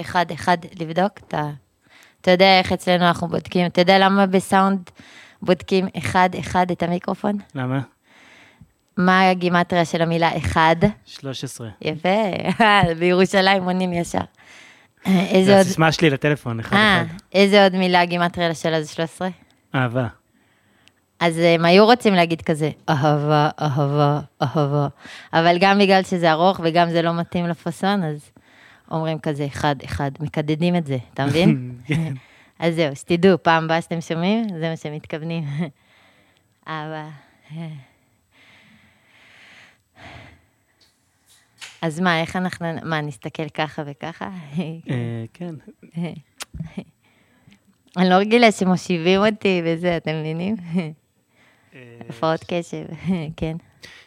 אחד-אחד לבדוק את ה... אתה יודע איך אצלנו אנחנו בודקים, אתה יודע למה בסאונד בודקים אחד-אחד את המיקרופון? למה? מה הגימטריה של המילה אחד? 13. יפה, בירושלים עונים ישר. איזה זה עוד... הסיסמה שלי לטלפון, אחד אה, אחד. איזה עוד מילה גימטריה לשאלה זה 13? אהבה. אז הם היו רוצים להגיד כזה, אהבה, אהבה, אהבה. אבל גם בגלל שזה ארוך וגם זה לא מתאים לפאסון, אז אומרים כזה אחד, אחד, מקדדים את זה, אתה מבין? כן. אז זהו, שתדעו, פעם הבאה שאתם שומעים, זה מה שהם מתכוונים. אהבה. אז מה, איך אנחנו, מה, נסתכל ככה וככה? אה, כן. אני לא רגילה שמושיבים אותי וזה, אתם מבינים? אה, הפרעות קשב, כן.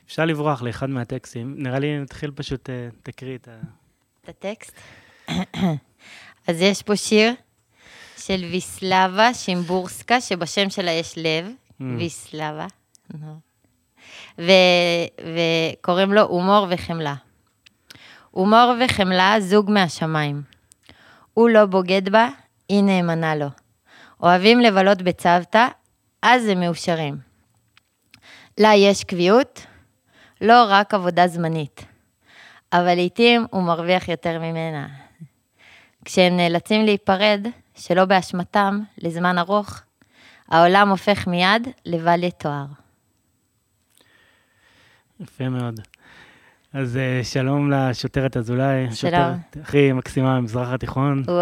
אפשר לברוח לאחד מהטקסטים. נראה לי נתחיל פשוט, אה, תקריא את ה... את הטקסט. אז יש פה שיר של ויסלבה שימבורסקה, שבשם שלה יש לב, ויסלבה, נו. ו- וקוראים לו הומור וחמלה. הומור וחמלה, זוג מהשמיים. הוא לא בוגד בה, היא נאמנה לו. אוהבים לבלות בצוותא, אז הם מאושרים. לה יש קביעות, לא רק עבודה זמנית. אבל לעתים הוא מרוויח יותר ממנה. כשהם נאלצים להיפרד, שלא באשמתם, לזמן ארוך, העולם הופך מיד לבל יתואר. יפה מאוד. אז אה, שלום לשוטרת אזולאי. שלום. השוטרת הכי מקסימה במזרח התיכון. וואו.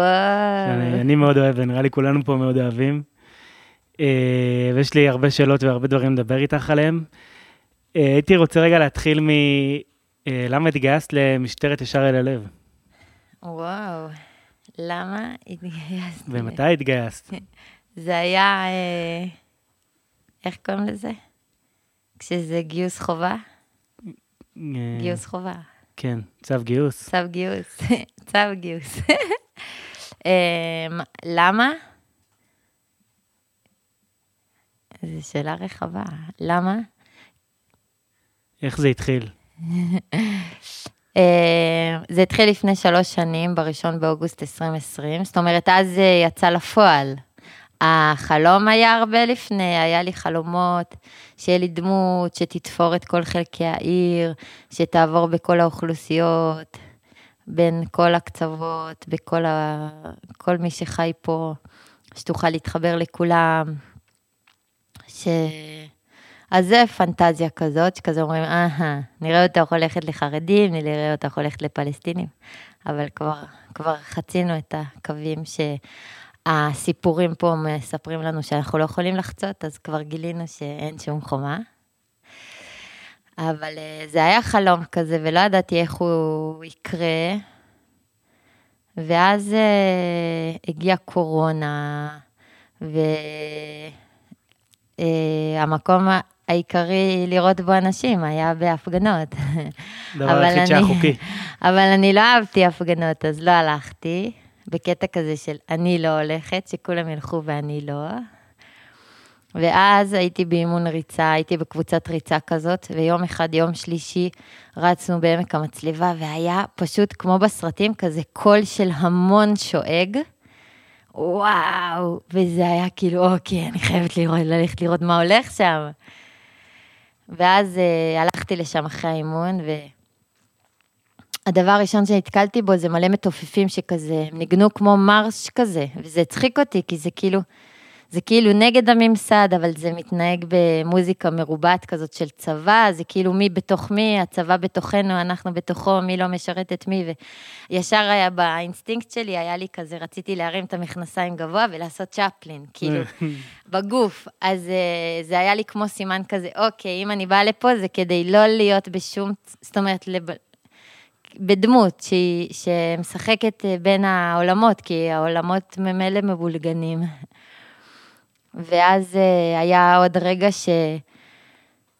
שאני אני מאוד אוהב, ונראה לי כולנו פה מאוד אוהבים. אה, ויש לי הרבה שאלות והרבה דברים לדבר איתך עליהם. אה, הייתי רוצה רגע להתחיל למה התגייסת למשטרת ישר אל הלב? וואו. למה התגייסת? ומתי התגייסת? זה היה, אה, איך קוראים לזה? כשזה גיוס חובה? אה, גיוס חובה. כן, צו גיוס. צו גיוס. צו גיוס. אמ, למה? זו שאלה רחבה. למה? איך זה התחיל? אמ, זה התחיל לפני שלוש שנים, בראשון באוגוסט 2020, זאת אומרת, אז זה יצא לפועל. החלום היה הרבה לפני, היה לי חלומות שיהיה לי דמות שתתפור את כל חלקי העיר, שתעבור בכל האוכלוסיות, בין כל הקצוות, בכל ה... כל מי שחי פה, שתוכל להתחבר לכולם. ש... אז זה פנטזיה כזאת, שכזה אומרים, אהה, נראה אותך הולכת לחרדים, נראה אותך הולכת לפלסטינים, אבל כבר, כבר חצינו את הקווים שהסיפורים פה מספרים לנו שאנחנו לא יכולים לחצות, אז כבר גילינו שאין שום חומה. אבל אה, זה היה חלום כזה, ולא ידעתי איך הוא יקרה. ואז אה, הגיעה קורונה, והמקום העיקרי לראות בו אנשים היה בהפגנות. דבר היחיד שהיה חוקי. אבל אני לא אהבתי הפגנות, אז לא הלכתי, בקטע כזה של אני לא הולכת, שכולם ילכו ואני לא. ואז הייתי באימון ריצה, הייתי בקבוצת ריצה כזאת, ויום אחד, יום שלישי, רצנו בעמק המצלבה, והיה פשוט כמו בסרטים, כזה קול של המון שואג. וואו, וזה היה כאילו, אוקיי, אני חייבת לראות, ללכת לראות מה הולך שם. ואז אה, הלכתי לשם אחרי האימון, ו... הדבר הראשון שנתקלתי בו זה מלא מתופפים שכזה, הם ניגנו כמו מרש כזה, וזה הצחיק אותי, כי זה כאילו, זה כאילו נגד הממסד, אבל זה מתנהג במוזיקה מרובעת כזאת של צבא, זה כאילו מי בתוך מי, הצבא בתוכנו, אנחנו בתוכו, מי לא משרת את מי, וישר היה באינסטינקט שלי, היה לי כזה, רציתי להרים את המכנסיים גבוה ולעשות צ'פלין, כאילו, בגוף. אז אה, זה היה לי כמו סימן כזה, אוקיי, אם אני באה לפה זה כדי לא להיות בשום, זאת אומרת, לב... בדמות שהיא, שמשחקת אה, בין העולמות, כי העולמות ממילא מבולגנים. ואז אה, היה עוד רגע ש...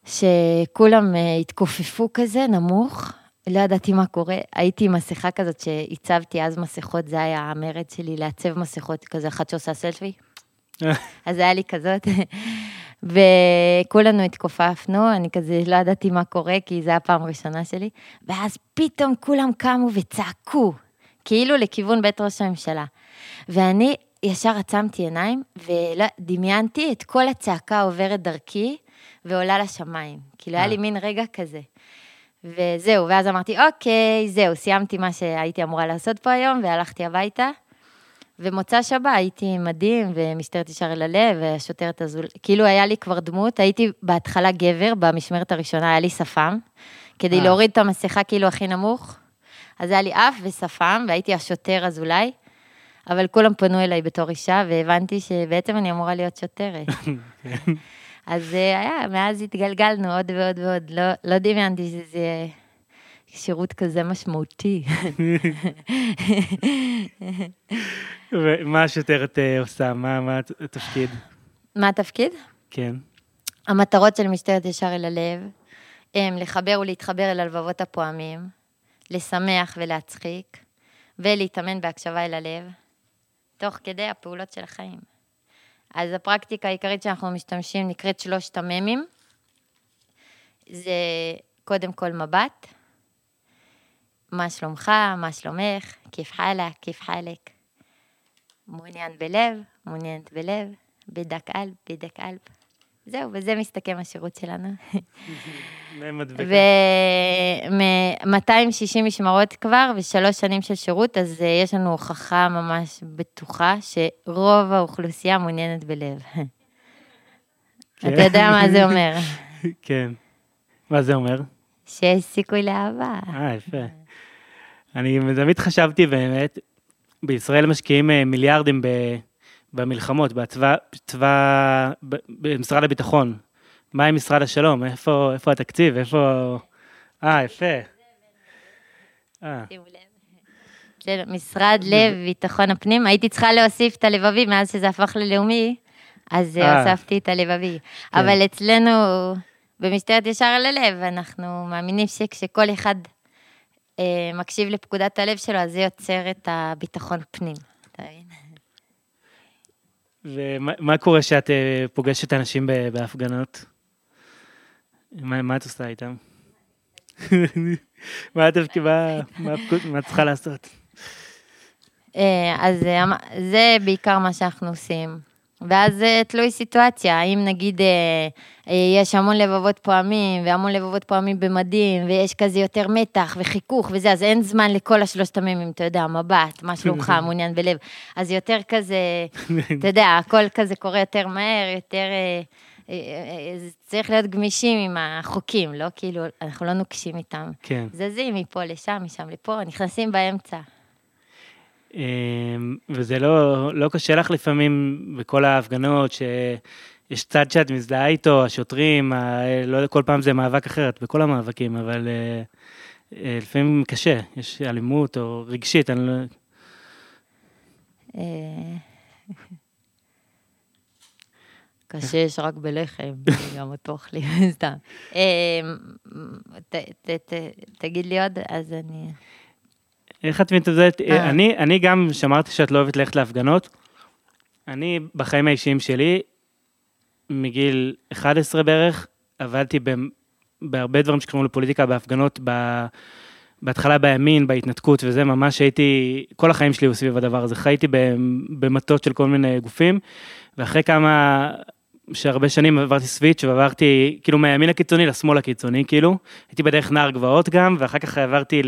שכולם אה, התכופפו כזה, נמוך, לא ידעתי מה קורה. הייתי עם מסכה כזאת שהצבתי אז מסכות, זה היה המרד שלי, לעצב מסכות, כזה אחת שעושה סלפי. אז היה לי כזאת, וכולנו התכופפנו, אני כזה לא ידעתי מה קורה, כי זו הפעם הראשונה שלי, ואז פתאום כולם קמו וצעקו, כאילו לכיוון בית ראש הממשלה. ואני ישר עצמתי עיניים, ודמיינתי את כל הצעקה עוברת דרכי ועולה לשמיים. כאילו, היה לי אה. מין רגע כזה. וזהו, ואז אמרתי, אוקיי, זהו, סיימתי מה שהייתי אמורה לעשות פה היום, והלכתי הביתה. ומוצא שבת הייתי עם מדים, ומשטרת ישר אל הלב, והשוטרת הזו, כאילו היה לי כבר דמות, הייתי בהתחלה גבר, במשמרת הראשונה היה לי שפם, כדי אה. להוריד את המסכה כאילו הכי נמוך. אז היה לי אף ושפם, והייתי השוטר אזולאי, אבל כולם פנו אליי בתור אישה, והבנתי שבעצם אני אמורה להיות שוטרת. אז אה, היה, מאז התגלגלנו עוד ועוד ועוד, לא, לא דמיינתי שזה יהיה שירות כזה משמעותי. ומה השוטרת אה, עושה? מה מה התפקיד? מה התפקיד? כן. המטרות של משטרת ישר אל הלב הם לחבר ולהתחבר אל הלבבות הפועמים, לשמח ולהצחיק, ולהתאמן בהקשבה אל הלב, תוך כדי הפעולות של החיים. אז הפרקטיקה העיקרית שאנחנו משתמשים נקראת שלושת המ"מים. זה קודם כל מבט, מה שלומך, מה שלומך, כיף חלק, כיף חלק. מעוניין בלב, מעוניינת בלב, בדק אלב, בדק אלב. זהו, בזה מסתכם השירות שלנו. מדבקה. ו-260 משמרות כבר ושלוש שנים של שירות, אז אה, יש לנו הוכחה ממש בטוחה שרוב האוכלוסייה מעוניינת בלב. כן. אתה יודע מה זה אומר? כן. מה זה אומר? שיש סיכוי לאהבה. אה, יפה. אני תמיד חשבתי באמת, בישראל משקיעים אה, מיליארדים ב- במלחמות, בצבא, צבא, במשרד הביטחון. מה עם משרד השלום? איפה, איפה התקציב? איפה... אה, יפה. אה, משרד לב, ביטחון הפנים, הייתי צריכה להוסיף את הלבבי מאז שזה הפך ללאומי, אז אה, אה. הוספתי את הלבבי. אבל אצלנו, במשטרת ישר אל הלב, אנחנו מאמינים שכשכל אחד מקשיב לפקודת הלב שלו, אז זה יוצר את הביטחון פנים. אתה מבין? ומה מה קורה כשאת אה, פוגשת אנשים בהפגנות? מה, את עושה איתם? מה את צריכה לעשות? אה, אז אה, אמ- זה בעיקר מה שאנחנו עושים. ואז זה תלוי סיטואציה, האם נגיד אה, אה, יש המון לבבות פועמים, והמון לבבות פועמים במדים, ויש כזה יותר מתח וחיכוך וזה, אז אין זמן לכל השלושת המ"מים, אתה יודע, מבט, מה שלומך, מעוניין בלב. אז יותר כזה, אתה יודע, הכל כזה קורה יותר מהר, יותר... אה, אה, אה, צריך להיות גמישים עם החוקים, לא כאילו, אנחנו לא נוקשים איתם. כן. זזים מפה לשם, משם לפה, נכנסים באמצע. אמ, וזה לא, לא קשה לך לפעמים בכל ההפגנות שיש צד שאת מזדהה איתו, השוטרים, ה- לא כל פעם זה מאבק אחרת, בכל המאבקים, אבל אה, אה, לפעמים קשה, יש אלימות או רגשית, אני לא... אה, קשה יש רק בלחם, גם אותו אוכלים, סתם. ת- תגיד לי עוד, אז אני... איך את מתמודדת? אה. אני, אני גם שמרתי שאת לא אוהבת ללכת להפגנות. אני, בחיים האישיים שלי, מגיל 11 בערך, עבדתי ב, בהרבה דברים שקשורים לפוליטיקה, בהפגנות, ב, בהתחלה בימין, בהתנתקות וזה, ממש הייתי, כל החיים שלי היו סביב הדבר הזה. חייתי במטות של כל מיני גופים, ואחרי כמה, שהרבה שנים עברתי סוויץ' ועברתי כאילו מהימין הקיצוני לשמאל הקיצוני, כאילו. הייתי בדרך נער גבעות גם, ואחר כך עברתי.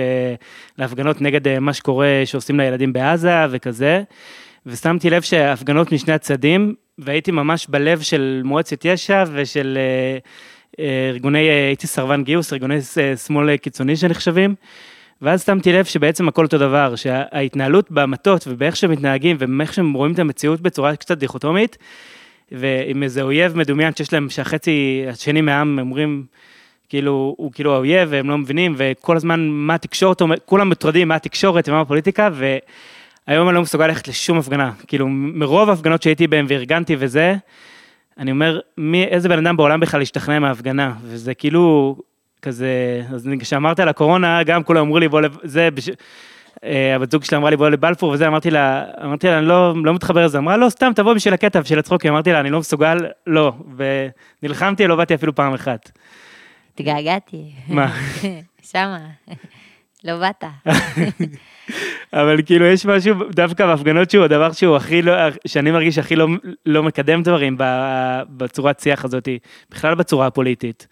להפגנות נגד אה, מה שקורה, שעושים לילדים בעזה וכזה. ושמתי לב שהפגנות משני הצדדים, והייתי ממש בלב של מועצת יש"ע ושל אה, אה, ארגוני, הייתי סרבן גיוס, ארגוני שמאל קיצוני שנחשבים. ואז שמתי לב שבעצם הכל אותו דבר, שההתנהלות במטות ובאיך שהם מתנהגים ואיך שהם רואים את המציאות בצורה קצת דיכוטומית, ועם איזה אויב מדומיין שיש להם, שהחצי השני מהעם אומרים, כאילו, הוא כאילו האויב והם לא מבינים, וכל הזמן מה התקשורת, כולם מוטרדים מה התקשורת ומה הפוליטיקה, והיום אני לא מסוגל ללכת לשום הפגנה. כאילו, מרוב ההפגנות שהייתי בהן וארגנתי וזה, אני אומר, מי, איזה בן אדם בעולם בכלל השתכנע מההפגנה, וזה כאילו, כזה, אז כשאמרת על הקורונה, גם כולם אמרו לי, בוא, לב- זה, בש... אה, הבת זוג שלה אמרה לי, בוא לבלפור וזה, אמרתי לה, אמרתי לה, אני לא, לא מתחבר לזה, אמרה, לא, סתם, תבוא בשביל הקטע, בשביל הצחוקים, אמרתי לה, אני לא מסוגל, לא, ונלחמתי, לא באתי אפילו פעם אחת. התגעגעתי. מה? שמה. לא באת. אבל כאילו יש משהו דווקא בהפגנות שהוא הדבר שהוא הכי לא, שאני מרגיש הכי לא, לא מקדם דברים בצורת שיח הזאת, בכלל בצורה הפוליטית.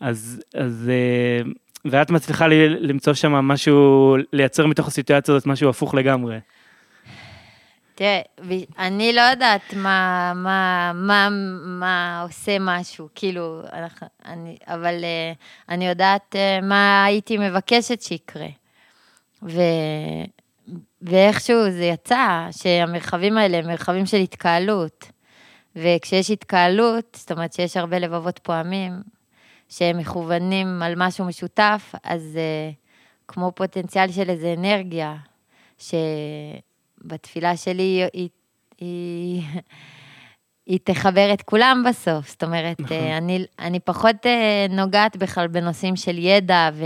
אז, אז, אה, ואת מצליחה ל- למצוא שם משהו, לייצר מתוך הסיטואציה הזאת משהו הפוך לגמרי. תראה, אני לא יודעת מה, מה, מה, מה עושה משהו, כאילו, אני, אבל אה, אני יודעת אה, מה הייתי מבקשת שיקרה. ו, ואיכשהו זה יצא, שהמרחבים האלה הם מרחבים של התקהלות. וכשיש התקהלות, זאת אומרת שיש הרבה לבבות פועמים, שהם מכוונים על משהו משותף, אז אה, כמו פוטנציאל של איזה אנרגיה, שבתפילה שלי היא, היא, היא תחבר את כולם בסוף. זאת אומרת, נכון. אה, אני, אני פחות אה, נוגעת בכלל בנושאים של ידע, ו,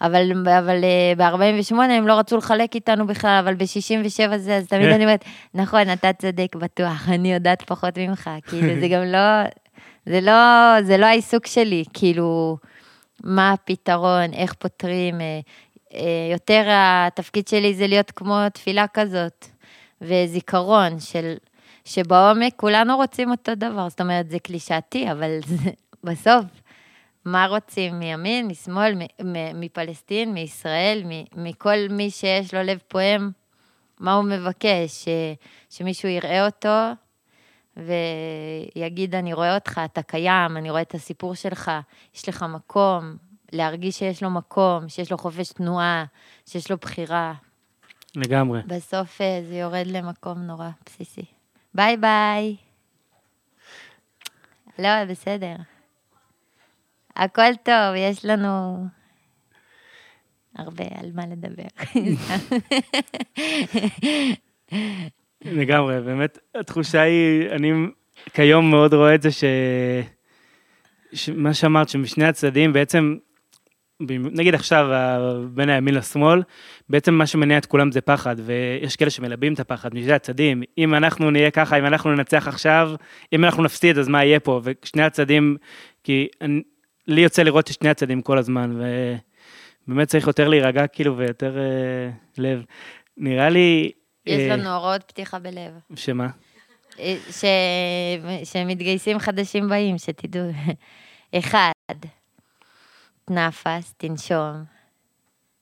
אבל, אבל ב-48 הם לא רצו לחלק איתנו בכלל, אבל ב-67 זה, אז תמיד אני אומרת, נכון, אתה צודק, בטוח, אני יודעת פחות ממך. כאילו, זה גם לא, זה לא, זה לא העיסוק שלי, כאילו, מה הפתרון, איך פותרים. אה, אה, יותר התפקיד שלי זה להיות כמו תפילה כזאת, וזיכרון של, שבעומק כולנו רוצים אותו דבר, זאת אומרת, זה קלישאתי, אבל זה, בסוף, מה רוצים מימין, משמאל, מפלסטין, מישראל, מכל מי שיש לו לב פועם, מה הוא מבקש? ש, שמישהו יראה אותו ויגיד, אני רואה אותך, אתה קיים, אני רואה את הסיפור שלך, יש לך מקום, להרגיש שיש לו מקום, שיש לו חופש תנועה, שיש לו בחירה. לגמרי. בסוף אה, זה יורד למקום נורא בסיסי. ביי ביי. לא, בסדר. הכל טוב, יש לנו הרבה על מה לדבר. לגמרי, באמת, התחושה היא, אני כיום מאוד רואה את זה ש... שמה שאמרת, שמשני הצדדים בעצם, נגיד עכשיו בין הימין לשמאל, בעצם מה שמניע את כולם זה פחד, ויש כאלה שמלבים את הפחד משני הצדדים. אם אנחנו נהיה ככה, אם אנחנו ננצח עכשיו, אם אנחנו נפסיד, אז מה יהיה פה? ושני הצדדים, כי אני, לי יוצא לראות את שני הצדדים כל הזמן, ובאמת צריך יותר להירגע כאילו ויותר אה, לב. נראה לי... יש אה, לנו הוראות פתיחה בלב. שמה? אה, ש... שמתגייסים חדשים באים, שתדעו. אחד, תנפס, תנשום.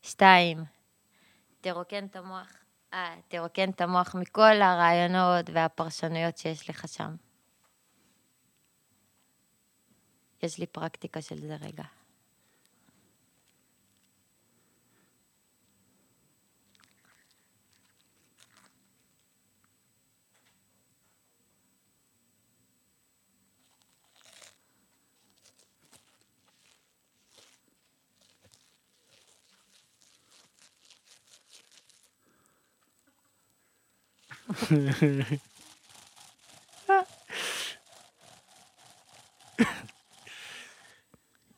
שתיים, תרוקן את המוח. אה, תרוקן את המוח מכל הרעיונות והפרשנויות שיש לך שם. יש לי פרקטיקה של זה רגע.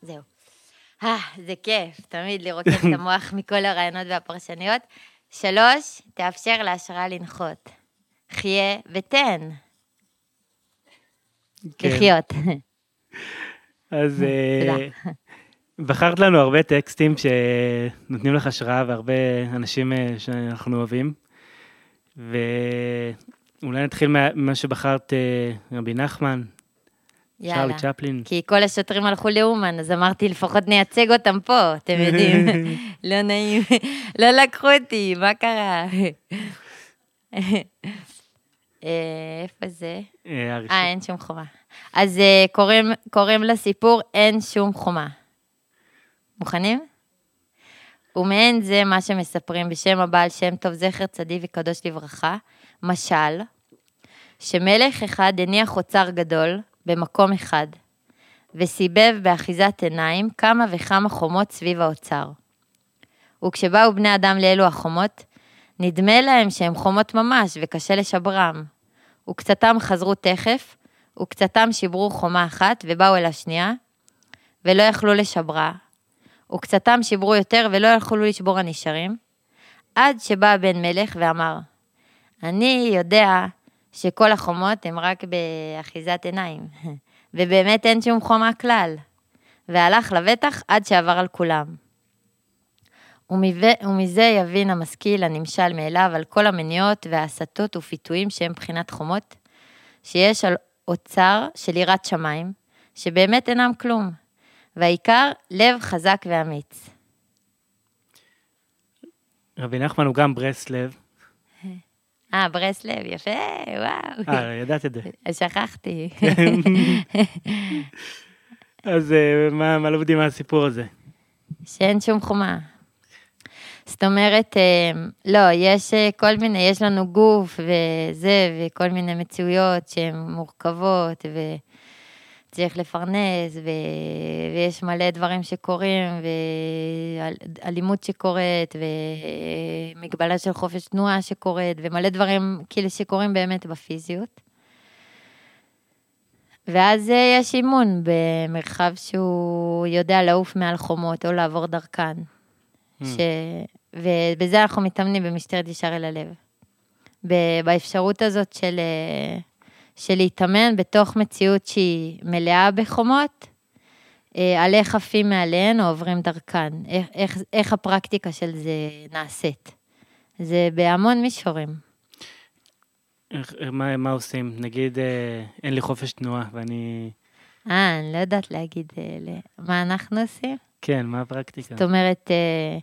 זהו. אה, זה כיף, תמיד לרוקן את המוח מכל הרעיונות והפרשנויות. שלוש, תאפשר להשראה לנחות. חיה ותן. כן. לחיות. אז אה. בחרת לנו הרבה טקסטים שנותנים לך השראה והרבה אנשים אה, שאנחנו אוהבים. ואולי נתחיל מה- ממה שבחרת אה, רבי נחמן, יאללה. צ'רלי צ'פלין. כי כל השוטרים הלכו לאומן, אז אמרתי, לפחות נייצג אותם פה, אתם יודעים. לא נעים, לא לקחו אותי, מה קרה? אה, איפה זה? אה. אה, אין שום חומה. אז קוראים לסיפור אין שום חומה. מוכנים? ומעין זה מה שמספרים בשם הבעל שם טוב זכר צדיק וקדוש לברכה, משל, שמלך אחד הניח אוצר גדול במקום אחד, וסיבב באחיזת עיניים כמה וכמה חומות סביב האוצר. וכשבאו בני אדם לאלו החומות, נדמה להם שהם חומות ממש וקשה לשברם. וקצתם חזרו תכף, וקצתם שיברו חומה אחת ובאו אל השנייה, ולא יכלו לשברה, וקצתם שיברו יותר ולא יכלו לשבור הנשארים, עד שבא בן מלך ואמר, אני יודע שכל החומות הן רק באחיזת עיניים, ובאמת אין שום חומה כלל, והלך לבטח עד שעבר על כולם. ומזה, ומזה יבין המשכיל הנמשל מאליו על כל המניעות וההסתות ופיתויים שהם בחינת חומות, שיש על אוצר של יראת שמיים, שבאמת אינם כלום, והעיקר, לב חזק ואמיץ. רבי נחמן הוא גם ברסלב. אה, ברסלב, יפה, וואו. אה, ידעת את זה. שכחתי. אז אה, מה מה לומדים מהסיפור הזה? שאין שום חומה. זאת אומרת, אה, לא, יש אה, כל מיני, יש לנו גוף וזה, וכל מיני מציאויות שהן מורכבות, וצריך לפרנס, ו... ויש מלא דברים שקורים, ואלימות שקורית, ומגבלה של חופש תנועה שקורית, ומלא דברים כאילו שקורים באמת בפיזיות. ואז אה, יש אימון במרחב שהוא יודע לעוף מעל חומות או לעבור דרכן. Hmm. ש... ובזה אנחנו מתאמנים במשטרת ישר אל הלב. ב- באפשרות הזאת של, אה, של להתאמן בתוך מציאות שהיא מלאה בחומות, אה, על איך עפים מעליהן או עוברים דרכן, איך, איך, איך הפרקטיקה של זה נעשית. זה בהמון מישורים. איך- מה מה עושים? נגיד, אה, אין לי חופש תנועה, ואני... אה, אני לא יודעת להגיד אה, מה אנחנו עושים. כן, מה הפרקטיקה? זאת אומרת, אה,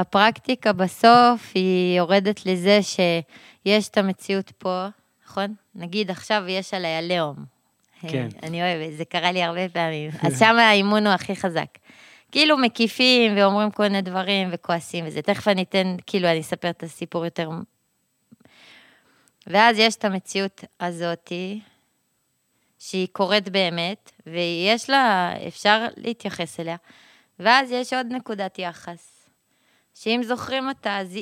הפרקטיקה בסוף היא יורדת לזה שיש את המציאות פה, נכון? נגיד עכשיו יש עליי עליהום. כן. אה, אני אוהבת, זה קרה לי הרבה פעמים. אז שם האימון הוא הכי חזק. כאילו מקיפים ואומרים כל מיני דברים וכועסים וזה. תכף אני אתן, כאילו, אני אספר את הסיפור יותר... ואז יש את המציאות הזאתי, שהיא קורית באמת, ויש לה, אפשר להתייחס אליה. ואז יש עוד נקודת יחס, שאם זוכרים אותה, אז,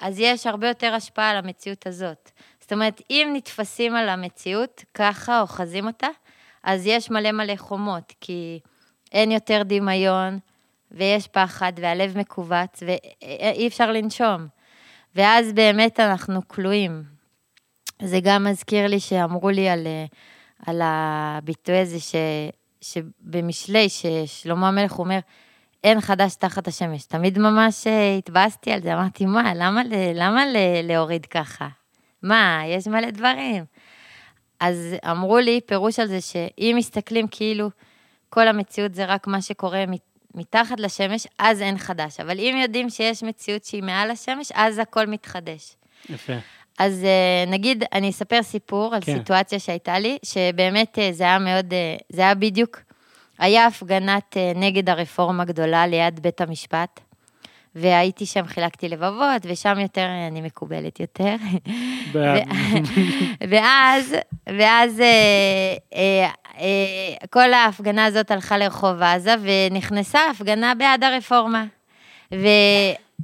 אז יש הרבה יותר השפעה על המציאות הזאת. אומרת, אם נתפסים על המציאות ככה, אוחזים אותה, אז יש מלא מלא חומות, כי אין יותר דמיון, ויש פחד, והלב מכווץ, ואי אפשר לנשום. ואז באמת אנחנו כלואים. זה גם מזכיר לי שאמרו לי על, על הביטוי הזה ש, שבמשלי, ששלמה המלך אומר, אין חדש תחת השמש. תמיד ממש אה, התבאסתי על זה, אמרתי, מה, למה, למה ל- להוריד ככה? מה, יש מלא דברים. אז אמרו לי פירוש על זה שאם מסתכלים כאילו כל המציאות זה רק מה שקורה מת- מתחת לשמש, אז אין חדש. אבל אם יודעים שיש מציאות שהיא מעל השמש, אז הכל מתחדש. יפה. אז אה, נגיד, אני אספר סיפור על כן. סיטואציה שהייתה לי, שבאמת אה, זה היה מאוד, אה, זה היה בדיוק, היה הפגנת נגד הרפורמה גדולה ליד בית המשפט, והייתי שם, חילקתי לבבות, ושם יותר, אני מקובלת יותר. ואז, ואז אה, אה, אה, כל ההפגנה הזאת הלכה לרחוב עזה, ונכנסה הפגנה בעד הרפורמה.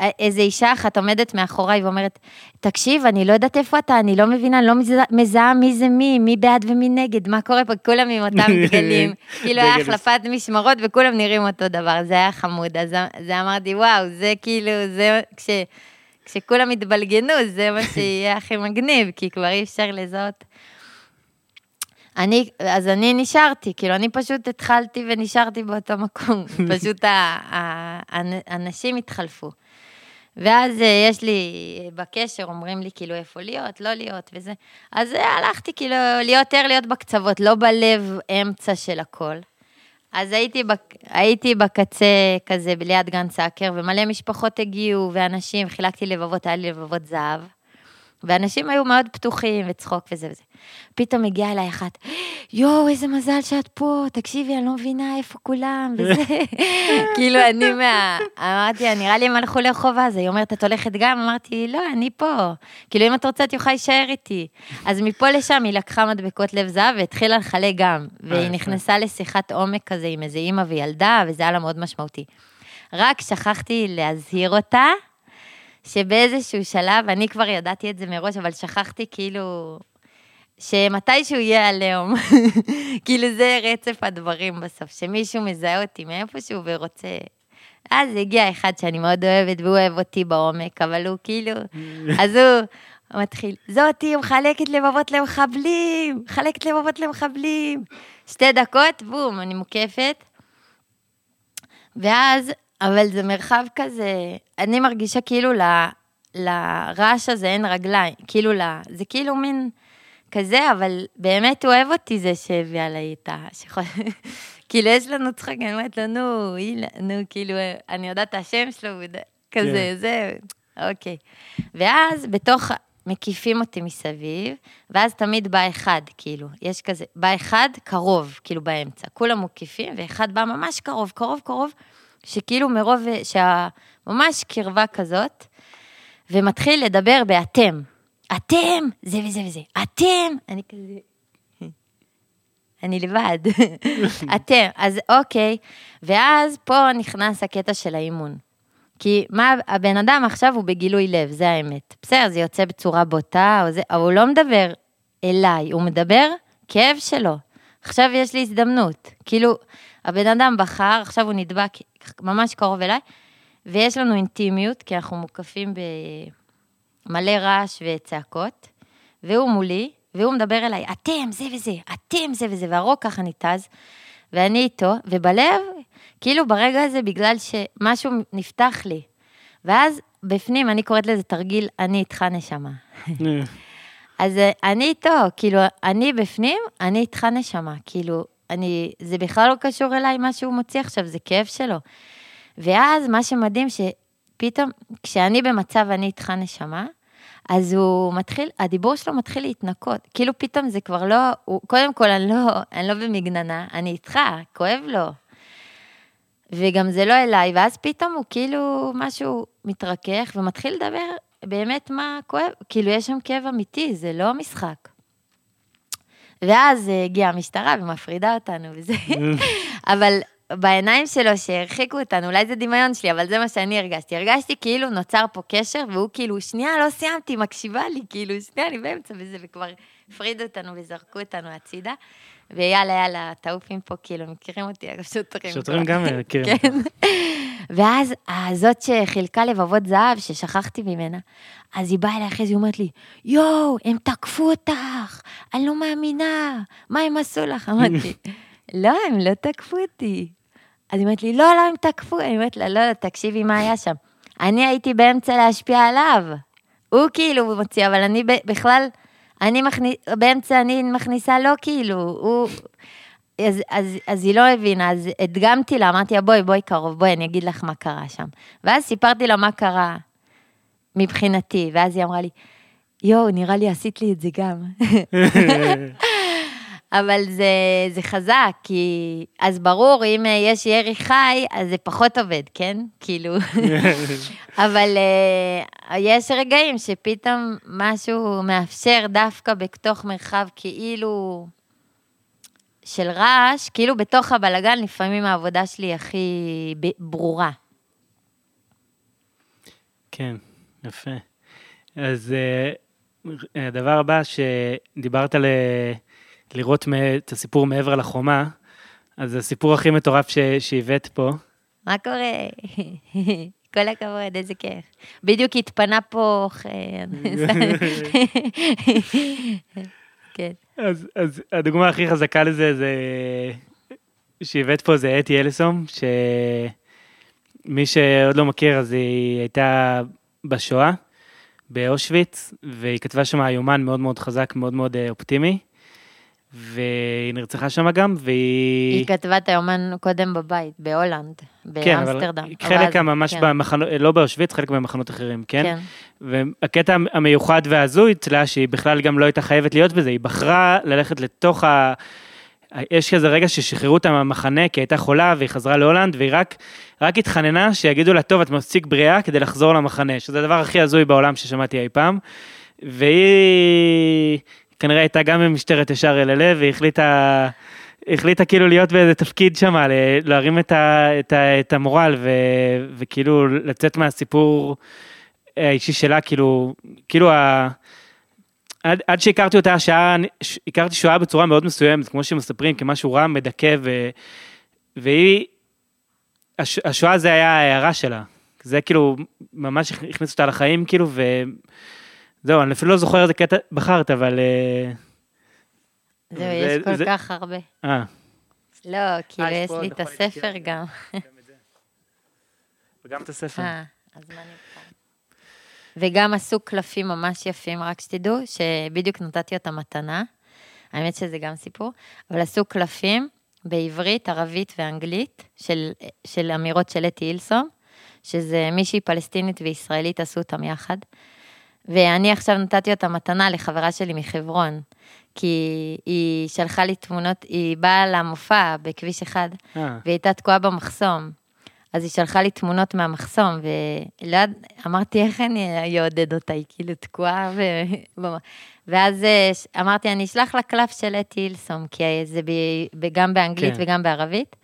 ואיזו אישה אחת עומדת מאחוריי ואומרת, תקשיב, אני לא יודעת איפה אתה, אני לא מבינה, אני לא מזהה- מזהה מי זה מי, מי בעד ומי נגד, מה קורה פה, כולם עם אותם דגלים. כאילו היה. החלפת משמרות וכולם נראים אותו דבר, זה היה חמוד. אז זה אמרתי, וואו, זה כאילו, זה, כש... כשכולם יתבלגנו, זה מה שיהיה הכי מגניב, כי כבר אי אפשר לזהות. אני, אז אני נשארתי, כאילו, אני פשוט התחלתי ונשארתי באותו מקום. פשוט האנשים התחלפו. ואז אה, יש לי, בקשר אומרים לי כאילו איפה להיות, לא להיות וזה. אז אה, הלכתי כאילו להיות ער, להיות בקצוות, לא בלב אמצע של הכל. אז הייתי, בק... הייתי בקצה כזה ליד גן סאקר, ומלא משפחות הגיעו, ואנשים, חילקתי לבבות, היה לי לבבות זהב. ואנשים היו מאוד פתוחים, וצחוק וזה וזה. פתאום הגיעה אליי אחת, יואו, איזה מזל שאת פה, תקשיבי, אני לא מבינה איפה כולם, וזה. כאילו, אני מה... אמרתי, נראה לי הם הלכו לרחוב עזה. היא אומרת, את הולכת גם? אמרתי, לא, אני פה. כאילו, אם את רוצה, את יכולה להישאר איתי. אז מפה לשם היא לקחה מדבקות לב זהב והתחילה לחלק גם. והיא יפה. נכנסה לשיחת עומק כזה עם איזה אימא וילדה, וזה היה לה מאוד משמעותי. רק שכחתי להזהיר אותה, שבאיזשהו שלב, אני כבר ידעתי את זה מראש, אבל שכחתי כאילו, שמתישהו יהיה עליהום. כאילו זה רצף הדברים בסוף, שמישהו מזהה אותי מאיפשהו ורוצה... אז הגיע אחד שאני מאוד אוהבת, והוא אוהב אותי בעומק, אבל הוא כאילו... אז הוא... מתחיל, זאתי מחלקת לבבות למחבלים, מחלקת לבבות למחבלים. שתי דקות, בום, אני מוקפת. ואז אבל זה מרחב כזה, אני מרגישה כאילו ל, לרעש הזה אין רגליים, כאילו ל, זה כאילו מין כזה, אבל באמת הוא אוהב אותי זה שהביא עליי את ה... כאילו יש לנו צחוק, אני אומרת לו, נו, נו, כאילו, אני יודעת את השם שלו, כזה, כן. זה, אוקיי. ואז בתוך, מקיפים אותי מסביב, ואז תמיד בא אחד, כאילו, יש כזה, בא אחד קרוב, כאילו באמצע, כולם מוקיפים, ואחד בא ממש קרוב, קרוב, קרוב, שכאילו מרוב, שממש קרבה כזאת, ומתחיל לדבר באתם. אתם, זה וזה וזה, אתם, אני כזה, אני לבד, אתם, אז אוקיי, ואז פה נכנס הקטע של האימון. כי מה, הבן אדם עכשיו הוא בגילוי לב, זה האמת. בסדר, זה יוצא בצורה בוטה, או זה, אבל הוא לא מדבר אליי, הוא מדבר כאב שלו. עכשיו יש לי הזדמנות. כאילו, הבן אדם בחר, עכשיו הוא נדבק ממש קרוב אליי, ויש לנו אינטימיות, כי אנחנו מוקפים במלא רעש וצעקות, והוא מולי, והוא מדבר אליי, אתם זה וזה, אתם זה וזה, והרוק ככה ניתז, ואני איתו, ובלב כאילו ברגע הזה, בגלל שמשהו נפתח לי. ואז בפנים, אני קוראת לזה תרגיל, אני איתך נשמה. אז אה, אני איתו, כאילו, אני בפנים, אני איתך נשמה. כאילו, אני, זה בכלל לא קשור אליי, מה שהוא מוציא עכשיו, זה כאב שלו. ואז מה שמדהים, שפתאום, כשאני במצב אני איתך נשמה, אז הוא מתחיל, הדיבור שלו מתחיל להתנקות. כאילו פתאום זה כבר לא, הוא, קודם כל אני לא, אני לא במגננה, אני איתך, כואב לו. וגם זה לא אליי, ואז פתאום הוא כאילו משהו מתרכך ומתחיל לדבר באמת מה כואב, כאילו יש שם כאב אמיתי, זה לא משחק. ואז הגיעה המשטרה ומפרידה אותנו וזה, אבל בעיניים שלו שהרחיקו אותנו, אולי זה דמיון שלי, אבל זה מה שאני הרגשתי. הרגשתי כאילו נוצר פה קשר, והוא כאילו, שנייה, לא סיימתי, מקשיבה לי, כאילו, שנייה, אני באמצע וזה, וכבר הפרידו אותנו וזרקו אותנו הצידה. ויאללה, יאללה, תעופים פה, כאילו, מכירים אותי, אגב, שוטרים. שוטרים גם מכירים. כן. ואז הזאת שחילקה לבבות זהב, ששכחתי ממנה, אז היא באה אליי אחרי זה, היא אומרת לי, יואו, הם תקפו אותך, אני לא מאמינה, מה הם עשו לך? אמרתי, לא, הם לא תקפו אותי. אז היא אומרת לי, לא, לא, הם תקפו. אני אומרת לה, לא, לא, תקשיבי מה היה שם. אני הייתי באמצע להשפיע עליו. הוא כאילו מוציא, אבל אני בכלל... אני מכניס, באמצע אני מכניסה לו כאילו, הוא... אז, אז, אז היא לא הבינה, אז הדגמתי לה, אמרתי לה, בואי, בואי קרוב, בואי, אני אגיד לך מה קרה שם. ואז סיפרתי לה מה קרה מבחינתי, ואז היא אמרה לי, יואו, נראה לי עשית לי את זה גם. אבל זה, זה חזק, כי... אז ברור, אם אה, יש ירי חי, אז זה פחות עובד, כן? כאילו... אבל uh, יש רגעים שפתאום משהו מאפשר דווקא בתוך מרחב כאילו... של רעש, כאילו בתוך הבלגן, לפעמים העבודה שלי הכי ברורה. כן, יפה. אז uh, הדבר הבא שדיברת על... לראות את הסיפור מעבר לחומה, אז הסיפור הכי מטורף שהבאת פה. מה קורה? כל הכבוד, איזה כיף. בדיוק התפנה פה... כן. אז, אז הדוגמה הכי חזקה לזה זה שהבאת פה זה אתי אלסום, שמי שעוד לא מכיר אז היא הייתה בשואה באושוויץ, והיא כתבה שם יומן מאוד מאוד חזק, מאוד מאוד אה, אופטימי. והיא נרצחה שם גם, והיא... היא כתבה את היומן קודם בבית, בהולנד, באמסטרדם. כן, אבל חלק ממש כן. במחנות, לא באושוויץ, חלק במחנות אחרים, כן? כן. והקטע המיוחד וההזוי אצלה, שהיא בכלל גם לא הייתה חייבת להיות בזה, היא בחרה ללכת לתוך ה... יש כזה רגע ששחררו אותה מהמחנה כי הייתה חולה והיא חזרה להולנד והיא רק, רק התחננה שיגידו לה טוב את מספיק בריאה כדי לחזור למחנה שזה הדבר הכי הזוי בעולם ששמעתי אי פעם. והיא כנראה הייתה גם במשטרת ישר אל הלב, והיא החליטה, כאילו להיות באיזה תפקיד שם, להרים את, ה, את, ה, את המורל, ו, וכאילו לצאת מהסיפור האישי שלה, כאילו, כאילו ה... עד, עד שהכרתי אותה, שעה, הכרתי שואה בצורה מאוד מסוימת, כמו שמספרים, כמשהו רע, מדכא, ו, והיא, הש, השואה זה היה ההערה שלה. זה כאילו, ממש הכניס אותה לחיים, כאילו, ו... זהו, אני אפילו לא זוכר איזה קטע בחרת, אבל... אה, זהו, יש כל כך הרבה. אה. לא, כאילו, יש לי את הספר גם. וגם את הספר. אה, אז מה נבחר? וגם עשו קלפים ממש יפים, רק שתדעו, שבדיוק נתתי אותם מתנה. האמת שזה גם סיפור, אבל עשו קלפים בעברית, ערבית ואנגלית, של, של אמירות של אתי אילסום, שזה מישהי פלסטינית וישראלית עשו אותם יחד. ואני עכשיו נתתי אותה מתנה לחברה שלי מחברון, כי היא שלחה לי תמונות, היא באה למופע בכביש אחד, אה, והיא הייתה תקועה במחסום. אז היא שלחה לי תמונות מהמחסום, ואמרתי, איך אני אעודד אותה? היא כאילו תקועה, ו... ואז אה, אמרתי, אני אשלח לה קלף של אתי אילסום, כי זה ב... גם באנגלית כן. וגם בערבית,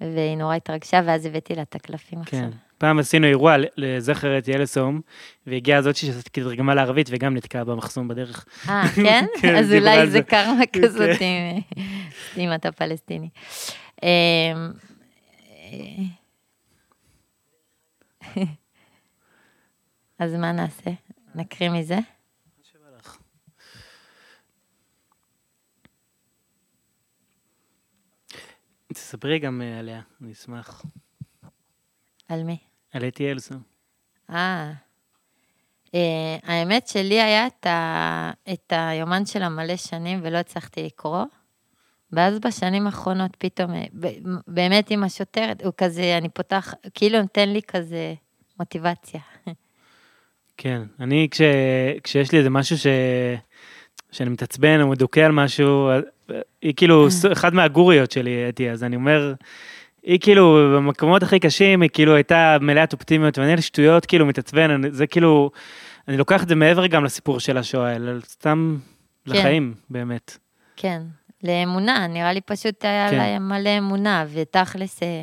והיא נורא התרגשה, ואז הבאתי לה את הקלפים עכשיו. פעם עשינו אירוע לזכר אתי אלסום, והגיעה זאת שתרגמה לערבית וגם נתקעה במחסום בדרך. אה, כן? כן, אז אולי זה. קרמה כן. כזאת עם- אם אתה פלסטיני. אמ, אה, אז מה נעשה? נקריא מזה? תספרי גם אה, עליה, אני אשמח. על מי? על אתי אלסום. אה. אה, האמת שלי היה את, ה... את היומן שלה מלא שנים ולא הצלחתי לקרוא. ואז בשנים האחרונות פתאום, אה, באמת עם השוטרת, הוא כזה, אני פותח, כאילו נותן לי כזה מוטיבציה. כן, אני כש, כשיש לי איזה משהו ש, שאני מתעצבן או מדוכא על משהו, אז- היא כאילו אחד מהגוריות שלי, אתי, אז אני אומר, היא כאילו במקומות הכי קשים, היא כאילו הייתה מלאת אופטימיות, ואני על שטויות כאילו מתעצבן, אני, זה כאילו, אני לוקח את זה מעבר גם לסיפור של השואה, אלא סתם כן. לחיים, באמת. כן, לאמונה, נראה לי פשוט היה כן. להם מלא אמונה, ותכלס, אה,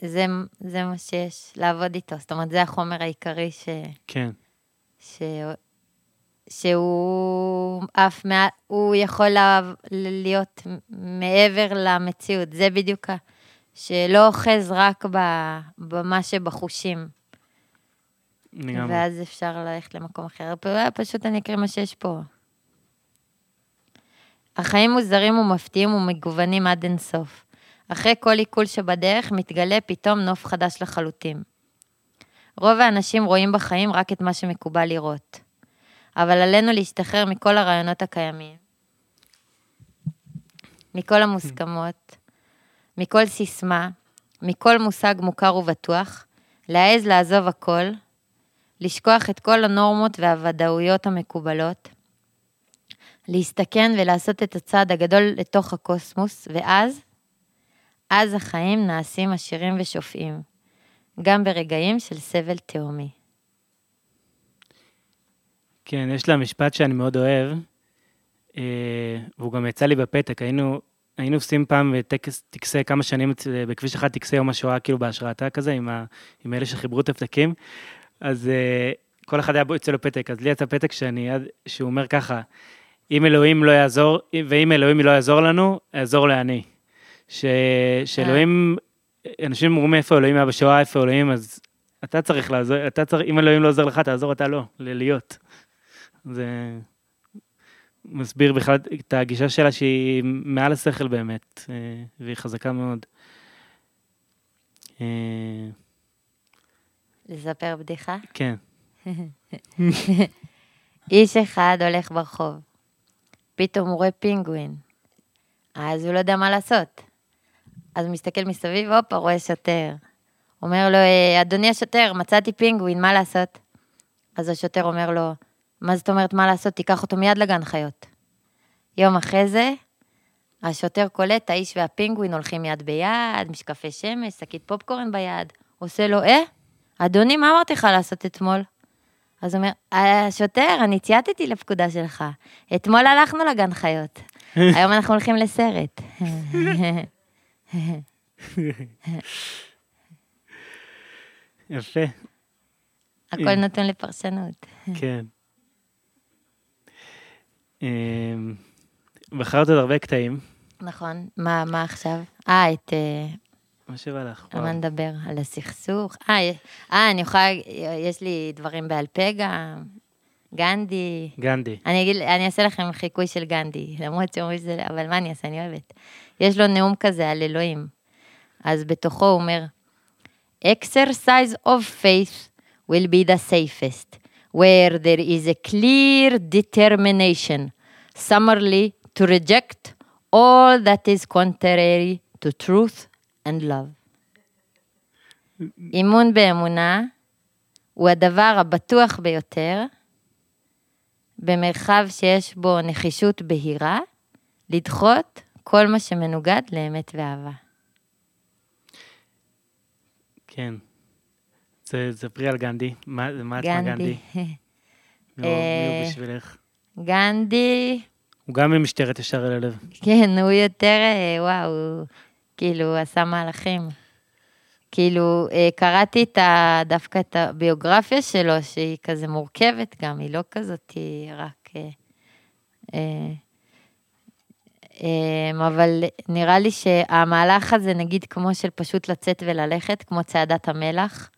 זה, זה מה שיש, לעבוד איתו. זאת אומרת, זה החומר העיקרי ש, כן, ש, שהוא אף מעט, הוא יכול לה, להיות מעבר למציאות. זה בדיוק ה... שלא אוחז רק במה שבחושים, לגמרי. ואז אפשר ללכת למקום אחר. פשוט אני אקריא מה שיש פה. החיים מוזרים ומפתיעים ומגוונים עד אינסוף. אחרי כל עיכול שבדרך מתגלה פתאום נוף חדש לחלוטין. רוב האנשים רואים בחיים רק את מה שמקובל לראות. אבל עלינו להשתחרר מכל הרעיונות הקיימים, מכל המוסכמות, מכל סיסמה, מכל מושג מוכר ובטוח, להעז לעזוב הכל, לשכוח את כל הנורמות והוודאויות המקובלות, להסתכן ולעשות את הצעד הגדול לתוך הקוסמוס, ואז, אז החיים נעשים עשירים ושופעים, גם ברגעים של סבל תהומי. כן, יש לה משפט שאני מאוד אוהב, אה, והוא גם יצא לי בפתק, היינו, היינו עושים פעם טקס, טקסי כמה שנים בכביש אחד, טקסי יום השואה, כאילו בהשראתה כזה, עם, ה, עם אלה שחיברו את הפתקים, אז אה, כל אחד היה בו- יוצא לו פתק, אז לי יצא פתק שאני, שהוא אומר ככה, אם אלוהים לא יעזור, ואם אלוהים לא יעזור לנו, יעזור לעני. ש, שאלוהים, אנשים אומרים איפה אלוהים היה בשואה, איפה אלוהים, אז אתה צריך לעזור, אתה צריך, אם אלוהים לא עוזר לך, תעזור אתה לו, ל- להיות. זה מסביר בכלל את הגישה שלה שהיא מעל השכל באמת, אה, והיא חזקה מאוד. אה, לספר בדיחה? כן, איש אחד הולך ברחוב, פתאום הוא רואה פינגווין, אז הוא לא יודע מה לעשות. אז הוא מסתכל מסביב, הופה, רואה שוטר. אומר לו, "אה, אדוני השוטר, מצאתי פינגווין, מה לעשות? אז השוטר אומר לו, מה זאת אומרת מה לעשות? תיקח אותו מיד לגן חיות. יום אחרי זה, השוטר קולט, האיש והפינגווין הולכים יד ביד, משקפי שמש, שקית פופקורן ביד. עושה לו, אה, אדוני, מה אמרתי לך לעשות אתמול? אז הוא אומר, השוטר, אני צייתתי לפקודה שלך. אתמול הלכנו לגן חיות. היום אנחנו הולכים לסרט. יפה, הכל נתון לפרשנות. כן. אה, בחרת עוד הרבה קטעים, נכון. מה, מה עכשיו? אה, את... אה, מה שבא לך. על. מה נדבר? על הסכסוך? אה, אה, אני יכולה... יש לי דברים בעל פה גם. גנדי. גנדי. אני אגיד, אני אעשה לכם חיקוי של גנדי, למרות שאומרים שזה, אבל מה אני אעשה, אני אוהבת. יש לו נאום כזה על אלוהים. אז בתוכו הוא אומר, exercise of faith will be the safest, where there is a clear determination, summarily to reject all that is contrary to truth and love. אימון באמונה הוא הדבר הבטוח ביותר במרחב שיש בו נחישות בהירה, לדחות כל מה שמנוגד לאמת ואהבה. כן. זה, ספרי על גנדי. מה, מה גנדי? מי הוא אה, בשבילך? גנדי, הוא גם ממשטרת ישר אל הלב. כן, הוא יותר, אה, וואו, כאילו עשה מהלכים. כאילו, אה, קראתי את ה, דווקא את הביוגרפיה שלו, שהיא כזה מורכבת גם, היא לא כזאת, היא רק... אה, אה, אה, אבל נראה לי שהמהלך הזה, נגיד, כמו של פשוט לצאת וללכת, כמו צעדת המלח,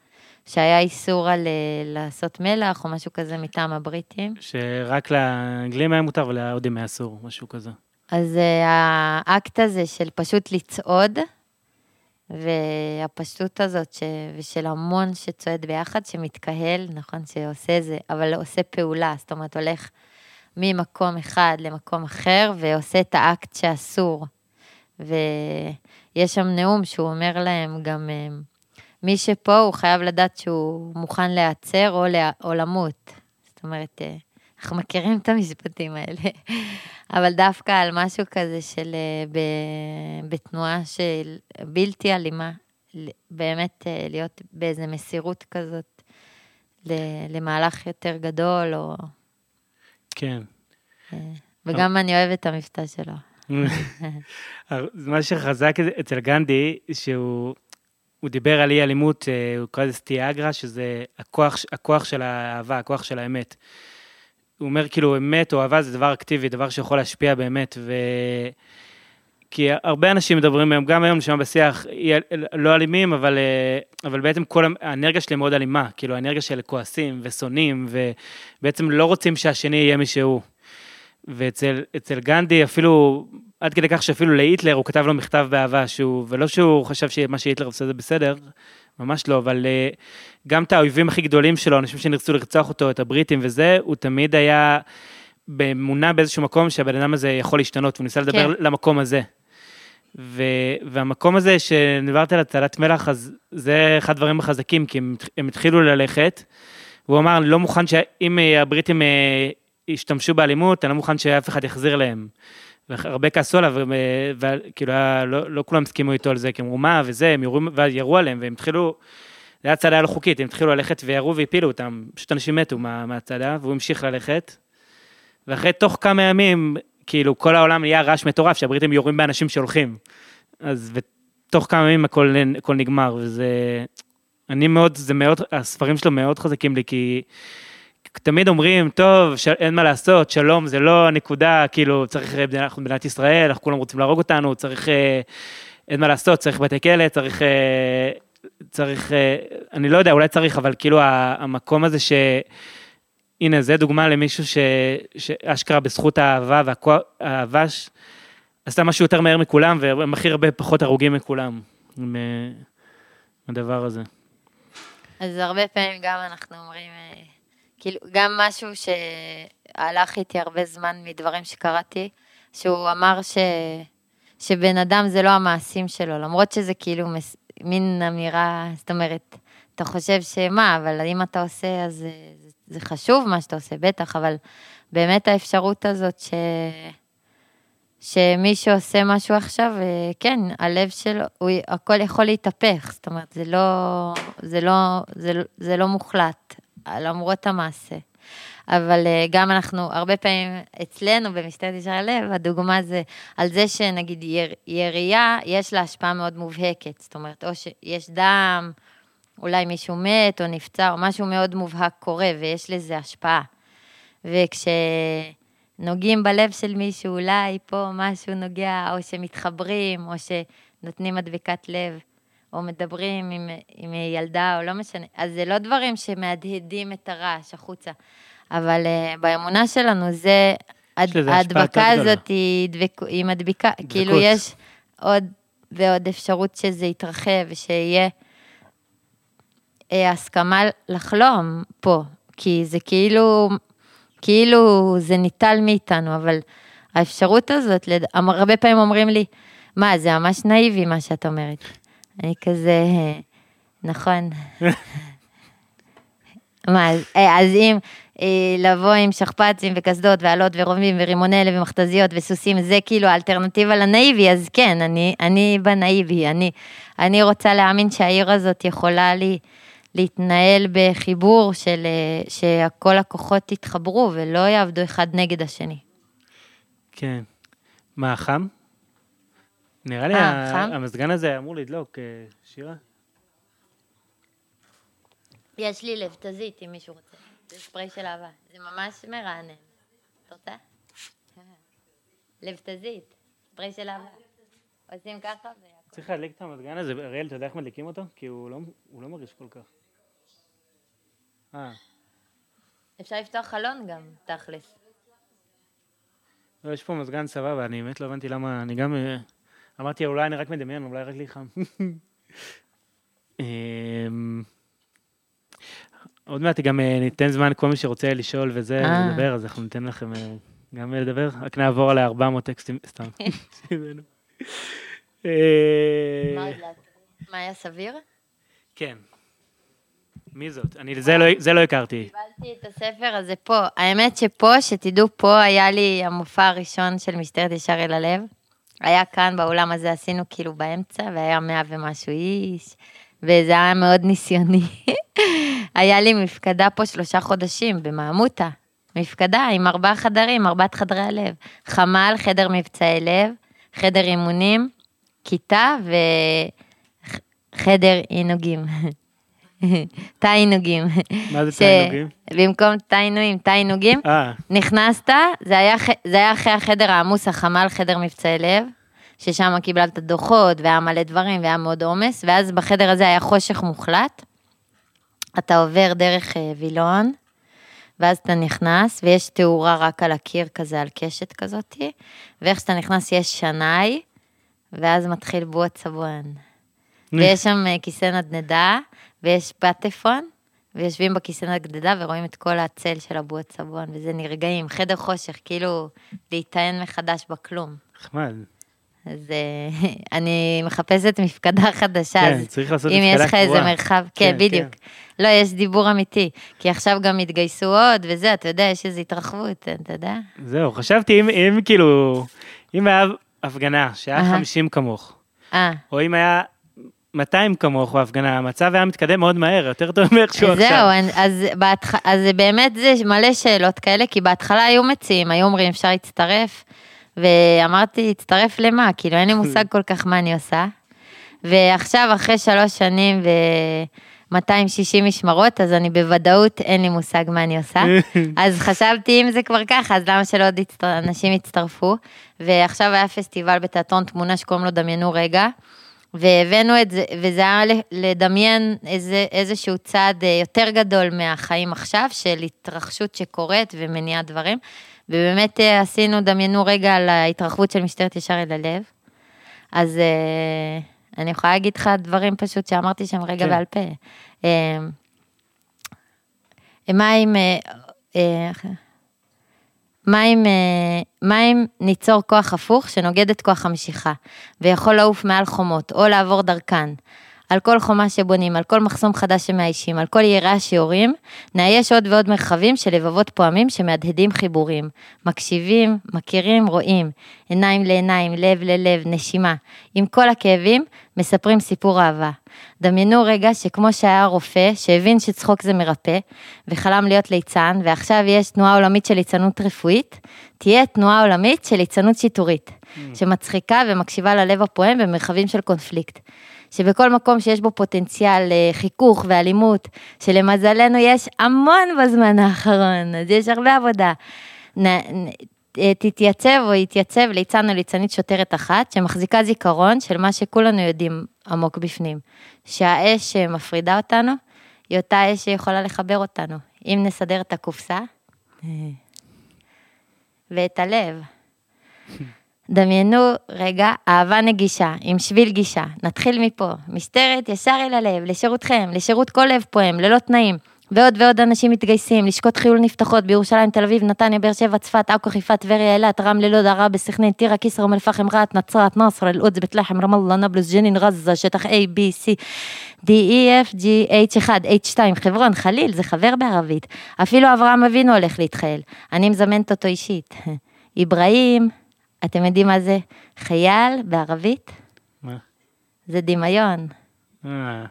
שהיה איסור על אה, לעשות מלח או משהו כזה מטעם הבריטים. שרק לאנגלים היה מותר ולהודים היה אסור, משהו כזה. אז אה, האקט הזה של פשוט לצעוד, והפשטות הזאת, ש... ושל המון שצועד ביחד, שמתקהל, נכון, שעושה זה, אבל עושה פעולה, זאת אומרת, הולך ממקום אחד למקום אחר, ועושה את האקט שאסור. ויש שם נאום שהוא אומר להם גם, אה, מי שפה הוא חייב לדעת שהוא מוכן להיעצר או, לה... או למות. זאת אומרת, אה, אנחנו מכירים את המשפטים האלה, אבל דווקא על משהו כזה של אה, ב, בתנועה של בלתי אלימה, באמת אה, להיות באיזה מסירות כזאת למהלך יותר גדול, או... כן. וגם אני אוהבת את המבטא שלו. מה שחזק אצל גנדי, שהוא הוא דיבר על אי אלימות, אה, הוא קרא לזה סטיאגרה, שזה הכוח, הכוח של האהבה, הכוח של האמת. הוא אומר כאילו אמת או אהבה זה דבר אקטיבי, דבר שיכול להשפיע באמת, ו... כי הרבה אנשים מדברים היום, גם היום נשמע בשיח, לא אלימים, אבל, אה, אבל בעצם כל האנרגיה שלי מאוד אלימה, כאילו האנרגיה של כועסים ושונאים, ובעצם לא רוצים שהשני יהיה מי שהוא. ואצל גנדי אפילו עד כדי כך שאפילו להיטלר הוא כתב לו מכתב באהבה, שהוא, ולא שהוא חשב שמה שהיטלר עושה זה בסדר, ממש לא, אבל uh, גם את האויבים הכי גדולים שלו, אנשים שנרצו לרצוח אותו, את הבריטים וזה, הוא תמיד היה באמונה באיזשהו מקום שהבן אדם הזה יכול להשתנות, והוא ניסה לדבר כן. למקום הזה. ו, והמקום הזה שדיברת על הצלת מלח, אז זה אחד הדברים החזקים, כי הם, הם התחילו ללכת, והוא אמר, אני לא מוכן שאם אה, הבריטים אה, ישתמשו באלימות, אני לא מוכן שאף אחד יחזיר להם. והרבה כעסו עליו, וכאילו, לא, לא כולם הסכימו איתו על זה, כי אמרו, מה, וזה, הם ירו, ואז ירו עליהם, והם התחילו, זה היה צעדה לא חוקית, הם התחילו ללכת וירו והפילו אותם, פשוט אנשים מתו מה, מהצעדה, והוא המשיך ללכת. ואחרי תוך כמה ימים, כאילו, כל העולם נהיה רעש מטורף, שהבריטים יורים באנשים שהולכים. אז ותוך כמה ימים הכל, הכל נגמר, וזה... אני מאוד, זה מאוד, הספרים שלו מאוד חזקים לי, כי... תמיד אומרים, טוב, ש... אין מה לעשות, שלום זה לא הנקודה, כאילו, צריך, אנחנו במדינת ישראל, אנחנו כולם רוצים להרוג אותנו, צריך, אה, אין מה לעשות, צריך בתי כלא, צריך, אה, צריך, אה, אני לא יודע, אולי צריך, אבל כאילו המקום הזה ש... הנה, זה דוגמה למישהו ש... שאשכרה בזכות האהבה והאהבה ש... עשתה משהו יותר מהר מכולם, ומכיר הרבה פחות הרוגים מכולם, עם הדבר הזה. אז הרבה פעמים גם אנחנו אומרים, כאילו, גם משהו שהלך איתי הרבה זמן מדברים שקראתי, שהוא אמר ש... שבן אדם זה לא המעשים שלו, למרות שזה כאילו מס... מין אמירה, זאת אומרת, אתה חושב שמה, אבל אם אתה עושה, אז זה, זה חשוב מה שאתה עושה, בטח, אבל באמת האפשרות הזאת ש... שמי שעושה משהו עכשיו, אה, כן, הלב שלו, הוא, הכל יכול להתהפך, זאת אומרת, זה לא, זה לא, זה, זה לא מוחלט. למרות המעשה. אבל אה, גם אנחנו, הרבה פעמים אצלנו במשטרת ישר הלב, הדוגמה זה על זה שנגיד יר, ירייה, יש לה השפעה מאוד מובהקת. זאת אומרת, או שיש דם, אולי מישהו מת או נפצע, או משהו מאוד מובהק קורה, ויש לזה השפעה. וכשנוגעים בלב של מישהו, אולי פה משהו נוגע, או שמתחברים, או שנותנים מדבקת לב. או מדברים עם, עם ילדה, או לא משנה. אז זה לא דברים שמהדהדים את הרעש החוצה. אבל uh, באמונה שלנו זה, ההדבקה הזאת היא, דבק, היא מדביקה, דבקות. כאילו יש עוד ועוד אפשרות שזה יתרחב ושיהיה אה, הסכמה לחלום פה, כי זה כאילו, כאילו זה ניטל מאיתנו, אבל האפשרות הזאת, לד... הרבה פעמים אומרים לי, מה, זה ממש נאיבי מה שאת אומרת. אני כזה, נכון. מה, אה, אז אם אה, לבוא עם שכפ"צים וקסדות ועלות ורובים ורימוני לב ומכתזיות וסוסים, זה כאילו האלטרנטיבה לנאיבי, אז כן, אני, אני בנאיבי, אני, אני רוצה להאמין שהעיר הזאת יכולה לי להתנהל בחיבור של, אה, שכל הכוחות יתחברו ולא יעבדו אחד נגד השני. כן. מה, חם? נראה לי אה, חם? המזגן הזה אמור לדלוק, שירה. יש לי לבתזית, אם מישהו רוצה. זה ספרי של אהבה. זה ממש מרענן. אתה רוצה? לבתזית, ספרי של אהבה. עושים ככה והכל. צריך להדליק את המזגן הזה, אריאל, אתה יודע איך מדליקים אותו? כי הוא לא, הוא לא מרגיש כל כך. אה. אפשר לפתוח חלון גם, תכלס. לא, יש פה מזגן סבבה, אני באמת לא הבנתי למה, אני גם... אמרתי, אולי אני רק מדמיין, אולי רק לי חם. אמ, עוד מעט גם אה, ניתן זמן לכל מי שרוצה לשאול וזה, אה. לדבר, אז אנחנו ניתן לכם אה, גם לדבר, רק נעבור על 400 טקסטים, סתם. מה היה סביר? כן. מי זאת? אני, זה לא- זה לא הכרתי. קיבלתי את הספר הזה פה. האמת שפה, שתדעו, פה היה לי המופע הראשון של משטרת ישר אל הלב. היה כאן באולם הזה, עשינו כאילו באמצע, והיה מאה ומשהו איש, וזה היה מאוד ניסיוני. היה לי מפקדה פה שלושה חודשים במעמותה. מפקדה עם ארבעה חדרים, ארבעת חדרי הלב. חמ"ל, חדר מבצעי לב, חדר אימונים, כיתה וחדר עינוגים. תא עינוגים. מה זה תענוגים? במקום תא עינוגים. אה, נכנסת, זה היה, ח- זה היה אחרי החדר העמוס, החמ"ל, חדר מבצעי לב, ששם קיבלת דוחות, והיה מלא דברים, והיה מאוד עומס, ואז בחדר הזה היה חושך מוחלט. אתה עובר דרך אה, וילון, ואז אתה נכנס, ויש תאורה רק על הקיר כזה, על קשת כזאתי, ואיך שאתה נכנס יש שנאי, ואז מתחיל בועת סבון. ויש שם אה, כיסא נדנדה, ויש פטפון, ויושבים בכיסא נדנדה ורואים את כל הצל של הבועת סבון, וזה נרגעים, חדר חושך, כאילו להיטען מחדש בכלום. נחמד. אז אה, אני מחפשת מפקדה חדשה, כן, אז צריך לעשות אם יש לך איזה. מרחב, כן, כן, בדיוק. לא, יש דיבור אמיתי, כי עכשיו גם התגייסו עוד, וזה, אתה יודע, יש איזו התרחבות, אתה יודע? זהו, חשבתי אם, אם כאילו, אם היה הפגנה שהיה אהה. 50 כמוך, אה, או אם היה 200 כמוך בהפגנה, המצב היה מתקדם מאוד מהר, יותר טוב מאיכשהו עכשיו. זהו, אז, בהתח... אז באמת זה מלא שאלות כאלה, כי בהתחלה היו מציעים, היו אומרים אפשר להצטרף, ואמרתי, הצטרף למה? כאילו אין לי מושג כל כך מה אני עושה. ועכשיו, אחרי שלוש שנים ו-260 משמרות, אז אני בוודאות אין לי מושג מה אני עושה. אז חשבתי, אם זה כבר ככה, אז למה שלא עוד. אנשים יצטרפו? ועכשיו היה פסטיבל בתיאטרון תמונה שקוראים לו דמיינו רגע. והבאנו את זה, וזה היה לדמיין איזה, איזשהו צעד אה, יותר גדול מהחיים עכשיו, של התרחשות שקורית ומניעת דברים. ובאמת אה, עשינו, דמיינו רגע על ההתרחבות של משטרת ישר אל הלב. אז אה, אני יכולה להגיד לך דברים פשוט שאמרתי שם רגע כן. בעל פה. מה אם... מה אם, אה, מה אם ניצור כוח הפוך שנוגד את כוח המשיכה, ויכול לעוף מעל חומות, או לעבור דרכן? על כל חומה שבונים, על כל מחסום חדש שמאיישים, על כל יראה שיורים, נאייש עוד ועוד מרחבים של לבבות פועמים שמהדהדים חיבורים. מקשיבים, מכירים, רואים. עיניים לעיניים, לב ללב, נשימה. עם כל הכאבים, מספרים סיפור אהבה. דמיינו רגע שכמו שהיה רופא, שהבין שצחוק זה מרפא, וחלם להיות ליצן, ועכשיו יש תנועה עולמית של ליצנות רפואית, תהיה תנועה עולמית של ליצנות שיטורית, שמצחיקה ומקשיבה ללב הפועם במרחבים של קונפליקט. שבכל מקום שיש בו פוטנציאל אה, חיכוך ואלימות, שלמזלנו יש המון בזמן האחרון, אז יש הרבה עבודה. נ, נ, אה, תתייצב או יתייצב ליצן או ליצנית שוטרת אחת, שמחזיקה זיכרון של מה שכולנו יודעים עמוק בפנים, שהאש שמפרידה אותנו, היא אותה אש שיכולה לחבר אותנו. אם נסדר את הקופסה, אה, ואת הלב. דמיינו רגע אהבה נגישה עם שביל גישה. נתחיל מפה. משטרת ישר אל הלב, לשירותכם, לשירות כל לב פועם, ללא תנאים. ועוד ועוד אנשים מתגייסים, לשכות חיול נפתחות בירושלים, תל אביב, נתניה, באר שבע, צפת, עכו, חיפה, טבריה, אילת, רמלה, לוד, עראבה, סכנין, טירה, כיסרא, אום אל-פחם, רהט, נצרת, נصر, אל-קודס, בית לחם, רמאללה, נבלוס, ג'נין, עזה, שטח A, B, C, D, E, F, G, H1, H2, חברון, חליל, זה חבר בערבית. אפילו אברהם אבינו הולך להתחייל. אני מזמנת אותו אישית. אברהים, אתם יודעים מה זה חייל בערבית? מה? זה דמיון. אה,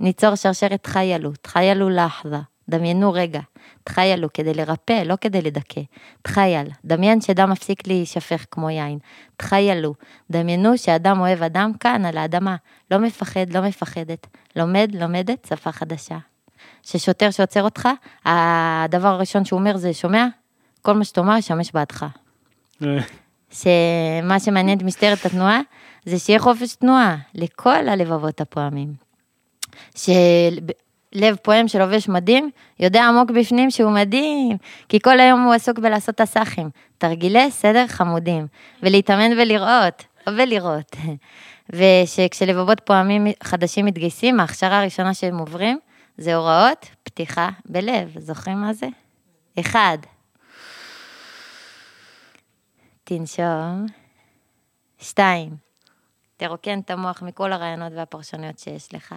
ניצור שרשרת תחיילו, תחיילו לחזה, דמיינו רגע, תחיילו כדי לרפא, לא כדי לדכא, תחייל, דמיין שדם מפסיק להישפך כמו יין, תחיילו, דמיינו שאדם אוהב אדם כאן על האדמה, לא מפחד, לא מפחדת, לומד, לומדת שפה חדשה. ששוטר שעוצר אותך, הדבר הראשון שהוא אומר זה, שומע? כל מה שתאמר ישמש בעדך. שמה שמעניין את משטרת התנועה, זה שיהיה חופש תנועה לכל הלבבות הפועמים. שלב פועם שלובש מדים, יודע עמוק בפנים שהוא מדהים, כי כל היום הוא עסוק בלעשות הסאחים, תרגילי סדר חמודים, ולהתאמן ולראות, ולראות. ושכשלבבות פועמים חדשים מתגייסים, ההכשרה הראשונה שהם עוברים, זה הוראות פתיחה בלב, זוכרים מה זה? אחד, תנשום. שתיים, תרוקן את המוח מכל הרעיונות והפרשנויות שיש לך.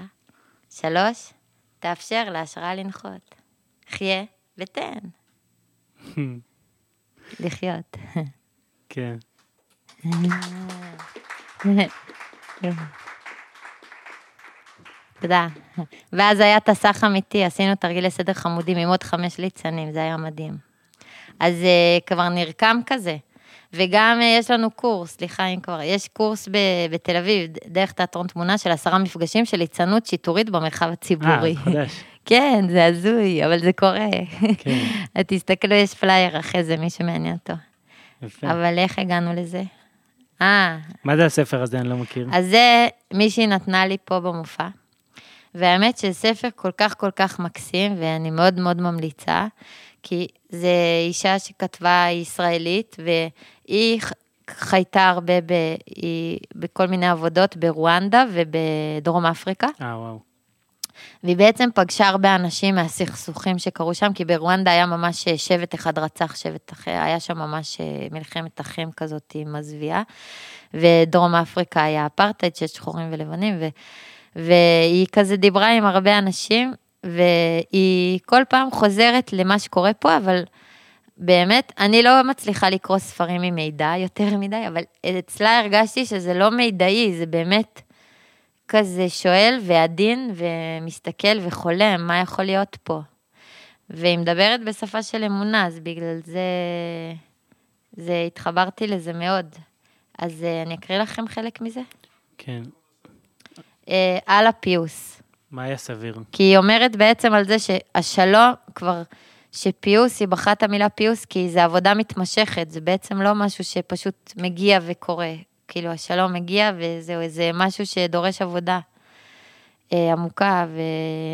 שלוש, תאפשר להשראה לנחות. חיה ותן. לחיות. כן. תודה. ואז היה תסך אמיתי, עשינו תרגילי סדר חמודים עם עוד חמש ליצנים, זה היה מדהים. אז uh, כבר נרקם כזה. וגם uh, יש לנו קורס, סליחה אם כבר, יש קורס ב- בתל אביב, דרך תיאטרון תמונה של עשרה מפגשים של ליצנות שיטורית במרחב הציבורי. אה, חדש. כן, זה הזוי, אבל זה קורה. כן. תסתכלו, יש פלייר אחרי זה, מי שמעניין אותו. יפה. אבל איך הגענו לזה? אה, מה זה הספר הזה? אני לא מכיר. אז זה מישהי נתנה לי פה במופע. והאמת שזה ספר כל כך כל כך מקסים, ואני מאוד מאוד ממליצה, כי זה אישה שכתבה, ישראלית, והיא ח- חייתה הרבה ב, היא, בכל מיני עבודות ברואנדה ובדרום אפריקה. אה, וואו. והיא בעצם פגשה הרבה אנשים מהסכסוכים שקרו שם, כי ברואנדה היה ממש אה, שבט אחד רצח שבט אחר, היה שם ממש אה, מלחמת אחים כזאת מזוויעה, ודרום אפריקה היה אפרטהייד של שחורים ולבנים, ו, והיא כזה דיברה עם הרבה אנשים, והיא כל פעם חוזרת למה שקורה פה, אבל באמת, אני לא מצליחה לקרוא ספרים עם מידע יותר מדי, אבל אצלה הרגשתי שזה לא מידעי, זה באמת... כזה שואל ועדין ומסתכל וחולם, מה יכול להיות פה? והיא מדברת בשפה של אמונה, אז בגלל זה, זה התחברתי לזה מאוד. אז אה, אני אקריא לכם חלק מזה. כן. אה, על הפיוס. מה היה סביר? כי היא אומרת בעצם על זה שהשלום כבר, שפיוס, היא בחרה את המילה פיוס כי זה עבודה מתמשכת, זה בעצם לא משהו שפשוט מגיע וקורה. כאילו השלום מגיע וזהו, זה משהו שדורש עבודה אה, עמוקה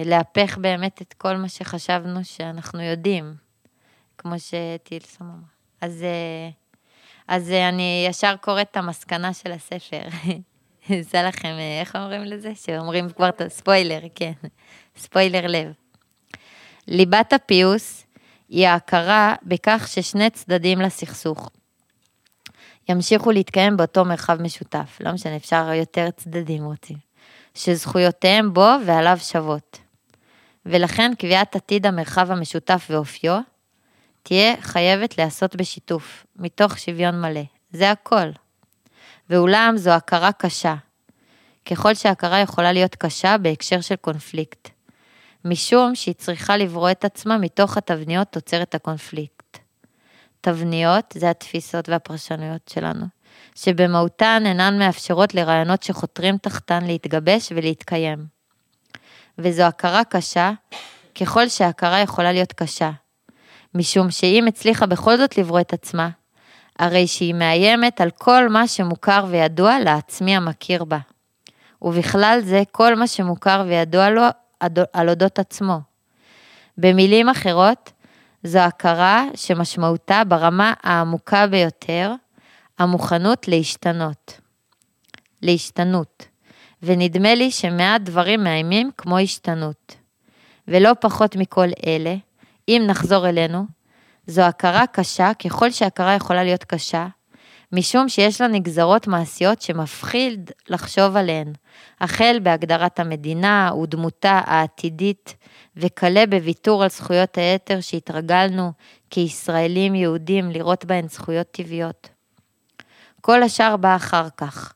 ולהפך באמת את כל מה שחשבנו שאנחנו יודעים, כמו שטילסון אמרה. אז, אה, אז אה, אני ישר קוראת את המסקנה של הספר. עושה לכם, אה, איך אומרים לזה? שאומרים כבר את הספוילר, כן, ספוילר לב. ליבת הפיוס היא ההכרה בכך ששני צדדים לסכסוך ימשיכו להתקיים באותו מרחב משותף, לא משנה, אפשר יותר צדדים רוצים, שזכויותיהם בו ועליו שוות. ולכן קביעת עתיד המרחב המשותף ואופיו תהיה חייבת להיעשות בשיתוף, מתוך שוויון מלא. זה הכל. ואולם זו הכרה קשה, ככל שהכרה יכולה להיות קשה בהקשר של קונפליקט, משום שהיא צריכה לברוא את עצמה מתוך התבניות תוצרת הקונפליקט. תבניות זה התפיסות והפרשנויות שלנו, שבמהותן אינן מאפשרות לרעיונות שחותרים תחתן להתגבש ולהתקיים. וזו הכרה קשה, ככל שההכרה יכולה להיות קשה, משום שאם הצליחה בכל זאת לברוא את עצמה, הרי שהיא מאיימת על כל מה שמוכר וידוע לעצמי המכיר בה. ובכלל זה כל מה שמוכר וידוע לו על אודות עצמו. במילים אחרות, זו הכרה שמשמעותה ברמה העמוקה ביותר המוכנות להשתנות. להשתנות. ונדמה לי שמעט דברים מאיימים כמו השתנות. ולא פחות מכל אלה, אם נחזור אלינו, זו הכרה קשה ככל שהכרה יכולה להיות קשה, משום שיש לה נגזרות מעשיות שמפחיד לחשוב עליהן, החל בהגדרת המדינה ודמותה העתידית, וכלה בוויתור על זכויות היתר שהתרגלנו כישראלים יהודים לראות בהן זכויות טבעיות. כל השאר בא אחר כך,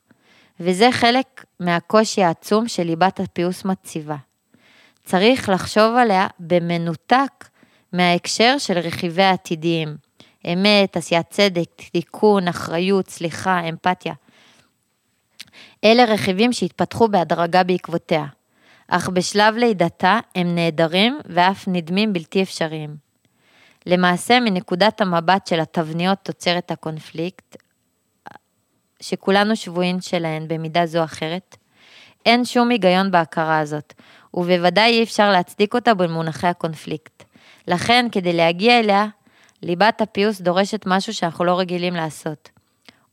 וזה חלק מהקושי העצום שליבת הפיוס מציבה. צריך לחשוב עליה במנותק מההקשר של רכיבי העתידיים. אמת, עשיית צדק, תיקון, אחריות, סליחה, אמפתיה. אלה רכיבים שהתפתחו בהדרגה בעקבותיה, אך בשלב לידתה הם נעדרים ואף נדמים בלתי אפשריים. למעשה, מנקודת המבט של התבניות תוצרת הקונפליקט, שכולנו שבויים שלהן במידה זו או אחרת, אין שום היגיון בהכרה הזאת, ובוודאי אי אפשר להצדיק אותה במונחי הקונפליקט. לכן, כדי להגיע אליה, ליבת הפיוס דורשת משהו שאנחנו לא רגילים לעשות.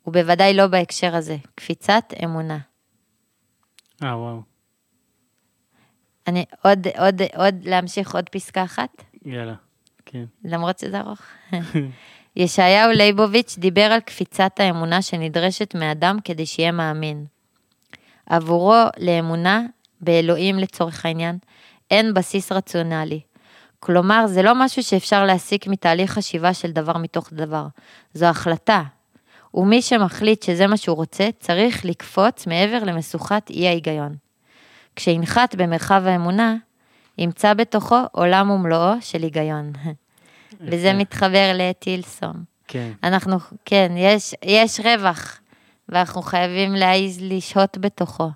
ובוודאי לא בהקשר הזה, קפיצת אמונה. אה, וואו. אני עוד, עוד, עוד, להמשיך עוד פסקה אחת? יאללה, כן. למרות שזה ארוך. ישעיהו ליבוביץ' דיבר על קפיצת האמונה שנדרשת מאדם כדי שיהיה מאמין. עבורו לאמונה, באלוהים לצורך העניין, אין בסיס רציונלי. כלומר, זה לא משהו שאפשר להסיק מתהליך חשיבה של דבר מתוך דבר. זו החלטה. ומי שמחליט שזה מה שהוא רוצה, צריך לקפוץ מעבר למשוכת אי ההיגיון. כשינחת במרחב האמונה, ימצא בתוכו עולם ומלואו של היגיון. וזה מתחבר לטילסון. כן. אנחנו, כן, יש, יש רווח, ואנחנו חייבים להעיז לשהות בתוכו.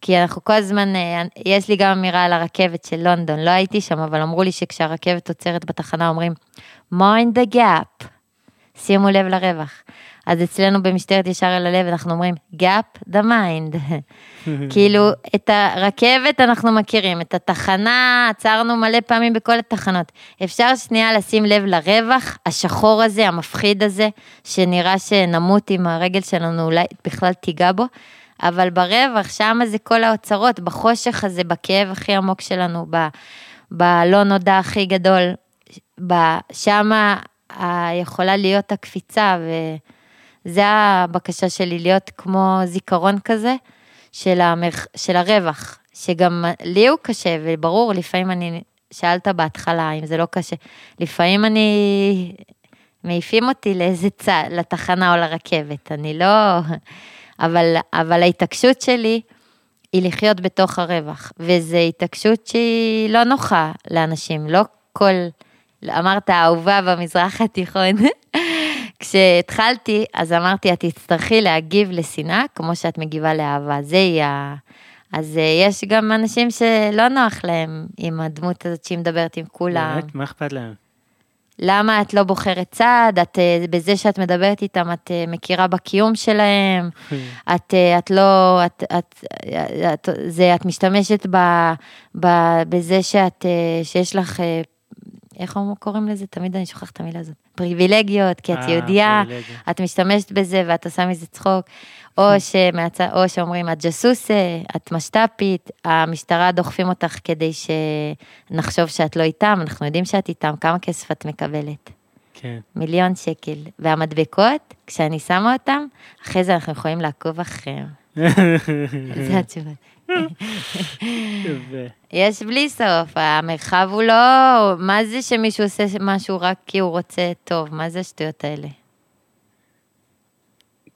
כי אנחנו כל הזמן, אה, יש לי גם אמירה על הרכבת של לונדון, לא הייתי שם, אבל אמרו לי שכשהרכבת עוצרת בתחנה אומרים, mind the gap, שימו לב לרווח. אז אצלנו במשטרת ישר אל הלב אנחנו אומרים, gap the mind. כאילו, את הרכבת אנחנו מכירים, את התחנה עצרנו מלא פעמים בכל התחנות. אפשר שנייה לשים לב לרווח השחור הזה, המפחיד הזה, שנראה שנמות אם הרגל שלנו אולי בכלל תיגע בו. אבל ברווח, שם זה כל האוצרות, בחושך הזה, בכאב הכי עמוק שלנו, ב, בלא נודע הכי גדול, שם יכולה להיות הקפיצה, וזה הבקשה שלי, להיות כמו זיכרון כזה של, המרח, של הרווח, שגם לי הוא קשה, וברור, לפעמים אני, שאלת בהתחלה אם זה לא קשה, לפעמים אני, מעיפים אותי לאיזה צד, לתחנה או לרכבת, אני לא... אבל, אבל ההתעקשות שלי היא לחיות בתוך הרווח, וזו התעקשות שהיא לא נוחה לאנשים, לא כל, אמרת אהובה במזרח התיכון. כשהתחלתי, אז אמרתי, את תצטרכי להגיב לשנאה כמו שאת מגיבה לאהבה, זה יהיה... אז אה, יש גם אנשים שלא נוח להם עם הדמות הזאת שהיא מדברת עם כולם. באמת? מה אכפת להם? למה את לא בוחרת צד, את, אה, בזה שאת מדברת איתם, את אה, מכירה בקיום שלהם, את, אה, את לא, את, את, את, זה, את משתמשת ב, ב, בזה שאת, שיש לך, איך קוראים לזה? תמיד אני שוכחת את המילה הזאת. פריבילגיות, כי את יהודייה, את משתמשת בזה ואת עושה מזה צחוק. או, שמצ... או שאומרים, את ג'סוסה, את משת"פית, המשטרה דוחפים אותך כדי שנחשוב שאת לא איתם, אנחנו יודעים שאת איתם, כמה כסף את מקבלת? כן. מיליון שקל. והמדבקות, כשאני שמה אותם, אחרי זה אנחנו יכולים לעקוב אחריהם. זה התשובה. יש בלי סוף, המרחב הוא לא, מה זה שמישהו עושה משהו רק כי הוא רוצה טוב, מה זה השטויות האלה?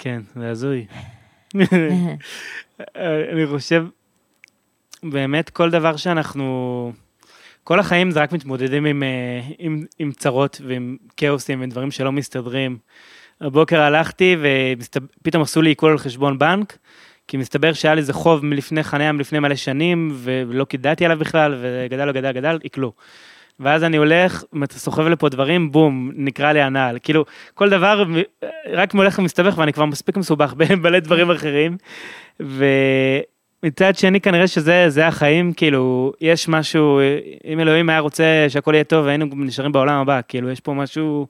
כן, זה הזוי. אני חושב, באמת כל דבר שאנחנו, כל החיים זה רק מתמודדים עם, אה, עם, עם צרות ועם כאוסים ודברים שלא מסתדרים. הבוקר הלכתי ופתאום עשו לי עיכול על חשבון בנק, כי מסתבר שהיה לי איזה חוב מלפני חניה מלפני מלא שנים, ולא קידעתי עליו בכלל, וגדל וגדל גדל, עיכלו. ואז אני הולך, סוחב לפה דברים, בום, נקרא לי הנעל. כאילו, כל דבר רק הולך ומסתבך ואני כבר מספיק מסובך במלא דברים אחרים. ומצד שני, כנראה שזה החיים, כאילו, יש משהו, אם אלוהים היה רוצה שהכל יהיה טוב, היינו נשארים בעולם הבא, כאילו, יש פה משהו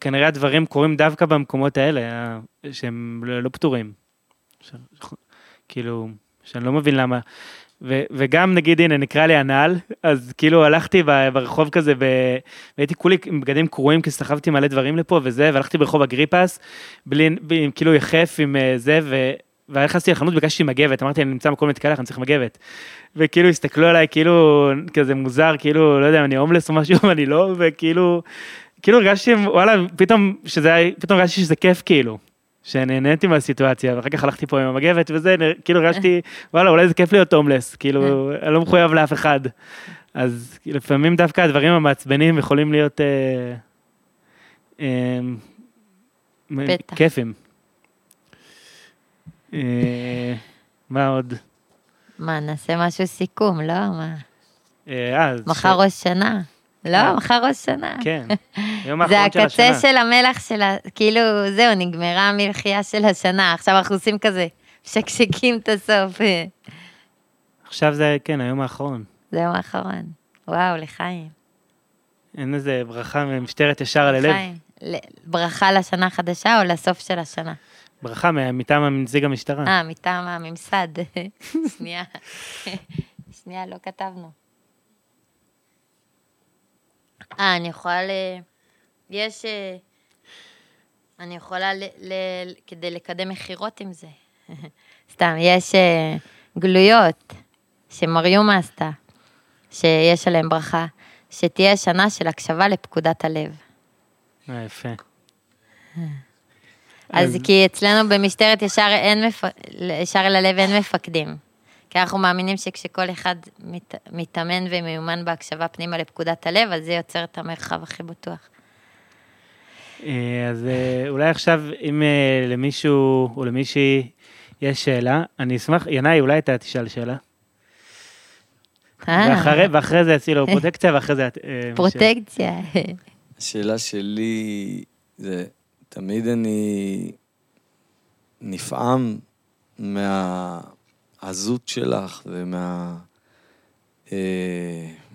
כנראה הדברים קורים דווקא במקומות האלה, שהם לא, לא פתורים. ש... כאילו, שאני לא מבין למה. ו, וגם נגיד, הנה, נקרא לי הנעל, אז כאילו הלכתי ברחוב כזה, ב... והייתי כולי עם בגדים קרועים, כי סחבתי מלא דברים לפה וזה, והלכתי ברחוב אגריפס, בלי, ב... כאילו יחף עם אה, זה, ו... ונכנסתי לחנות, ביקשתי מגבת, אמרתי, אני נמצא במקום להתקלח, אני צריך מגבת. וכאילו הסתכלו עליי כאילו כזה מוזר, כאילו, לא יודע, אני הומלס או משהו, אני לא, וכאילו, כאילו הרגשתי, וואלה, פתאום, שזה היה, פתאום הרגשתי שזה כיף כאילו. שנהניתי מהסיטואציה, ואחר כך הלכתי פה עם המגבת וזה, כאילו הרגשתי, וואלה, אולי זה כיף להיות הומלס, כאילו, אני לא מחויב לאף אחד. אז לפעמים דווקא הדברים המעצבנים יכולים להיות אה, אה, כיפים. אה, מה עוד? מה, נעשה משהו סיכום, לא? מה? אה, מחר ראש שנה. לא, מחר ראש שנה. כן, יום האחרון של השנה. זה הקצה של המלח של ה... כאילו, זהו, נגמרה המלחייה של השנה, עכשיו אנחנו עושים כזה, שקשקים את הסוף. עכשיו זה, כן, היום האחרון. זה היום האחרון. וואו, לחיים. אין איזה ברכה ממשטרת ישר על הלב. ברכה לשנה החדשה או לסוף של השנה? ברכה מטעם נציג המשטרה. אה, מטעם הממסד. שנייה. שנייה, לא כתבנו. אה, אני יכולה ל... יש... אה, אני יכולה ל... ל... כדי לקדם מכירות עם זה. סתם, יש אה, גלויות שמריומה עשתה, שיש עליהן ברכה, שתהיה שנה של הקשבה לפקודת הלב. אה, יפה. אז כי אצלנו במשטרת ישר אין, מפ... ישר אל הלב אין מפקדים. כי אנחנו מאמינים שכשכל אחד מת, מתאמן ומיומן בהקשבה פנימה לפקודת הלב, אז זה יוצר את המרחב הכי בטוח. אה, אז אה, אולי עכשיו, אם אה, למישהו או למישהי יש שאלה, אני אשמח, ינאי, אולי אתה תשאל שאלה. ואחרי, ואחרי זה יצאי לו פרוטקציה, ואחרי זה... פרוטקציה. השאלה שלי זה, תמיד אני נפעם מה... מהעזות שלך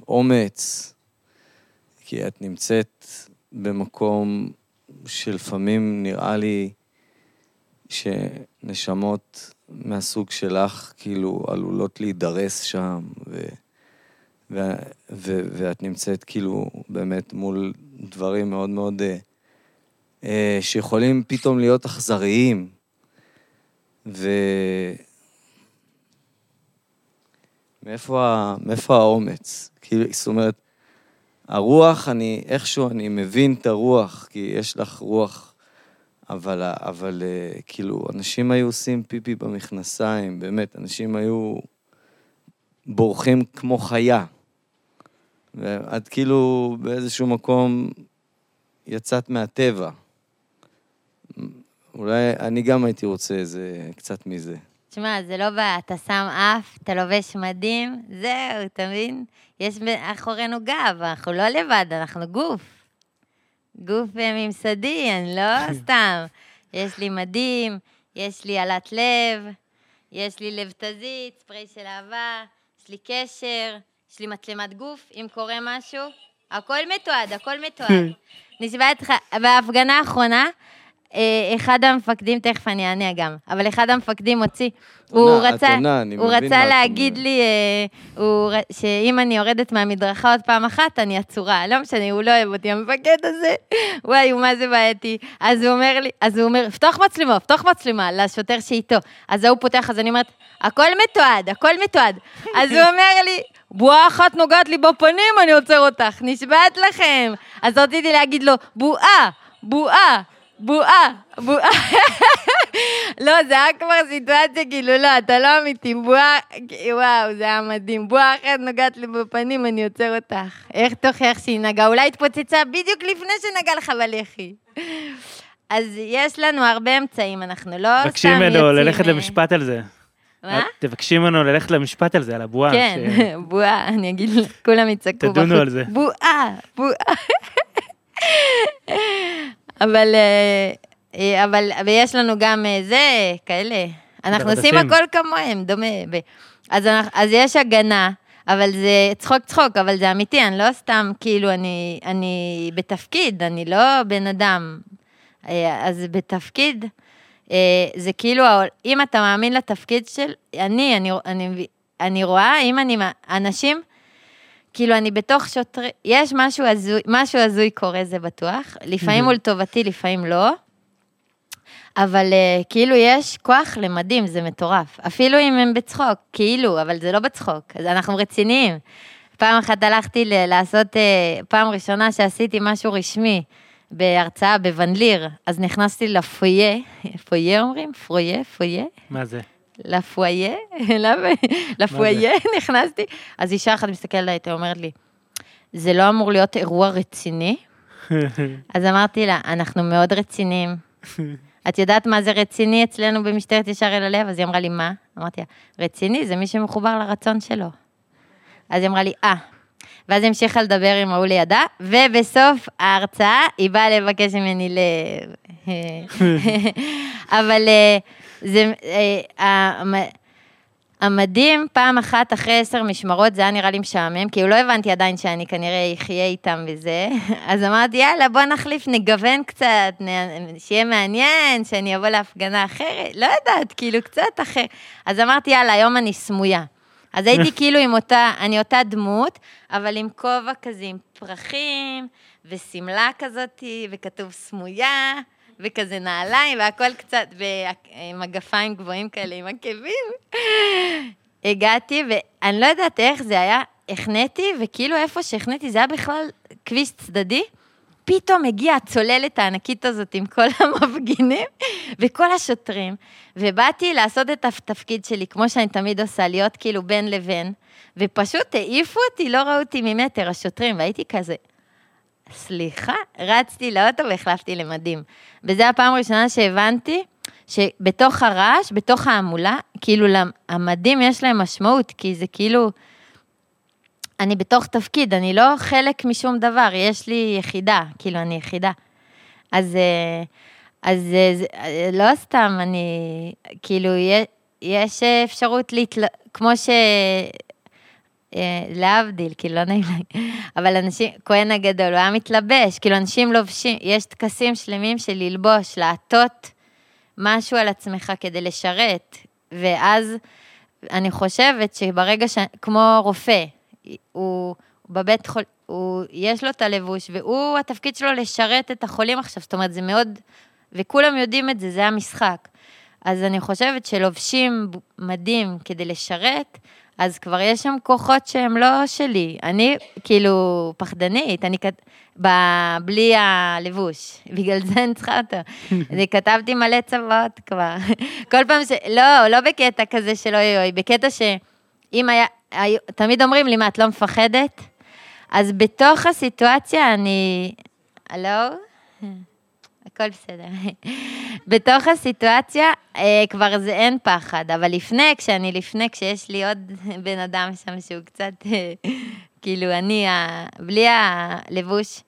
ומהאומץ, אה, כי את נמצאת במקום שלפעמים נראה לי שנשמות מהסוג שלך כאילו עלולות להידרס שם, ו, ו, ו, ואת נמצאת כאילו באמת מול דברים מאוד מאוד אה, אה, שיכולים פתאום להיות אכזריים. ו... מאיפה, מאיפה האומץ? כאילו, זאת אומרת, הרוח, אני, איכשהו אני מבין את הרוח, כי יש לך רוח, אבל, אבל אה, כאילו, אנשים היו עושים פיפי במכנסיים, באמת, אנשים היו בורחים כמו חיה. ואת כאילו באיזשהו מקום יצאת מהטבע. אולי אני גם הייתי רוצה איזה, קצת מזה. תשמע, זה לא בעיה, אתה שם אף, אתה לובש מדים, זהו, אתה מבין? יש מאחורינו גב, אנחנו לא לבד, אנחנו גוף. גוף ממסדי, אני לא סתם. יש לי מדים, יש לי עלת לב, יש לי לב תזית, ספרי של אהבה, יש לי קשר, יש לי מצלמת גוף, אם קורה משהו, הכל מתועד, הכל מתועד. נשבעת לך, בהפגנה האחרונה, אה, אחד המפקדים, תכף אני אענה גם, אבל אחד המפקדים הוציא, הוא רצה, הוא רצה להגיד לי אה, הוא, שאם אני יורדת מהמדרכה עוד פעם אחת, אני עצורה. לא משנה, הוא לא אוהב אותי, המפקד הזה. וואי, הוא מה זה בעייתי. אז הוא אומר לי, אז הוא אומר, פתוח מצלמה, פתוח מצלמה, לשוטר שאיתו. אז ההוא פותח, אז אני אומרת, הכל מתועד, הכל מתועד. אז הוא אומר לי, בועה אחת נוגעת לי בפנים, אני עוצר אותך, נשבעת לכם. אז רציתי להגיד לו, בועה, בועה. בועה, בועה. לא, זה היה כבר סיטואציה, כאילו, לא, אתה לא אמיתי, בועה, וואו, זה היה מדהים. בועה אחת נוגעת לי בפנים, אני עוצר אותך. איך תוכיח שהיא נגעה? אולי התפוצצה בדיוק לפני שנגע לך בלחי. אז יש לנו הרבה אמצעים, אנחנו לא סתם יוצאים... תבקשי ממנו ללכת למשפט על זה. מה? תבקשי ממנו ללכת למשפט על זה, על הבועה. כן, בועה, אני אגיד, כולם יצעקו בחוץ. תדונו על זה. בועה, בועה. אבל, אה, אה, אבל, ויש לנו גם אה, זה, כאלה. אנחנו עושים הכל כמוהם, דומה. אז, אז יש הגנה, אבל זה צחוק צחוק, אבל זה אמיתי, אני לא סתם, כאילו, אני, אני בתפקיד, אני לא בן אדם. אז בתפקיד, זה כאילו, אם אתה מאמין לתפקיד של, אני, אני, אני, אני רואה, אם אני, אנשים, כאילו, אני בתוך שוטרי, יש משהו הזוי, משהו הזוי קורה, זה בטוח. לפעמים הוא לטובתי, לפעמים לא. אבל uh, כאילו יש כוח למדים, זה מטורף. אפילו אם הם בצחוק, כאילו, אבל זה לא בצחוק, אז אנחנו רציניים. פעם אחת הלכתי ל- לעשות, uh, פעם ראשונה שעשיתי משהו רשמי בהרצאה בוונליר, אז נכנסתי לפויה, פויה אומרים? פרויה? פויה? מה זה? לפויה? לפויה נכנסתי, אז אישה אחת מסתכלת עליי, היא אומרת לי, זה לא אמור להיות אירוע רציני? אז אמרתי לה, אנחנו מאוד רציניים. את יודעת מה זה רציני אצלנו במשטרת ישר אל הלב? אז היא אמרה לי, מה? אמרתי לה, רציני זה מי שמחובר לרצון שלו. אז היא אמרה לי, אה. ואז היא המשיכה לדבר עם ההוא לידה, ובסוף ההרצאה היא באה לבקש ממני ל... אבל אה, זה... אה, המדהים, פעם אחת אחרי עשר משמרות, זה היה נראה לי משעמם, כי לא הבנתי עדיין שאני כנראה אחיה איתם וזה, אז אמרתי, יאללה, בוא נחליף, נגוון קצת, שיהיה מעניין, שאני אבוא להפגנה אחרת, לא יודעת, כאילו, קצת אחר. אז אמרתי, יאללה, היום אני סמויה. אז הייתי כאילו עם אותה, אני אותה דמות, אבל עם כובע כזה, עם פרחים, ושמלה כזאתי, וכתוב סמויה. וכזה נעליים, והכל קצת, ומגפיים גבוהים כאלה עם עקבים. הגעתי, ואני לא יודעת איך זה היה, החניתי, וכאילו איפה שהחניתי, זה היה בכלל כביש צדדי. פתאום הגיעה הצוללת הענקית הזאת עם כל המפגינים וכל השוטרים, ובאתי לעשות את התפקיד שלי, כמו שאני תמיד עושה, להיות כאילו בין לבין, ופשוט העיפו אותי, לא ראו אותי ממטר, השוטרים, והייתי כזה, סליחה, רצתי לאוטו והחלפתי למדים. וזו הפעם הראשונה שהבנתי שבתוך הרעש, בתוך ההמולה, כאילו המדים יש להם משמעות, כי זה כאילו, אני בתוך תפקיד, אני לא חלק משום דבר, יש לי יחידה, כאילו אני יחידה. אז, אה, אז אה, לא סתם, אני, כאילו, יש אפשרות להתל... כמו ש... אה, להבדיל, כאילו, לא נעים לי, אבל אנשים, כהן הגדול, הוא היה מתלבש, כאילו, אנשים לובשים, יש טקסים שלמים של ללבוש, לעטות משהו על עצמך כדי לשרת, ואז אני חושבת שברגע ש... כמו רופא, הוא בבית חול... הוא, יש לו את הלבוש, והוא, התפקיד שלו לשרת את החולים עכשיו, זאת אומרת, זה מאוד, וכולם יודעים את זה, זה המשחק. אז אני חושבת שלובשים מדים כדי לשרת, אז כבר יש שם כוחות שהם לא שלי. אני כאילו פחדנית, אני כת... בלי הלבוש, בגלל זה אני צריכה אותו. אני כתבתי מלא צבאות כבר. כל פעם ש... לא, לא בקטע כזה של אוי אוי, בקטע שאם היה... תמיד אומרים לי, מה, את לא מפחדת? אז בתוך הסיטואציה אני... הלו? הכל בסדר. בתוך הסיטואציה אה, כבר זה אין פחד, אבל לפני, כשאני לפני, כשיש לי עוד בן אדם שם שהוא קצת, אה, כאילו אני, בלי הלבוש,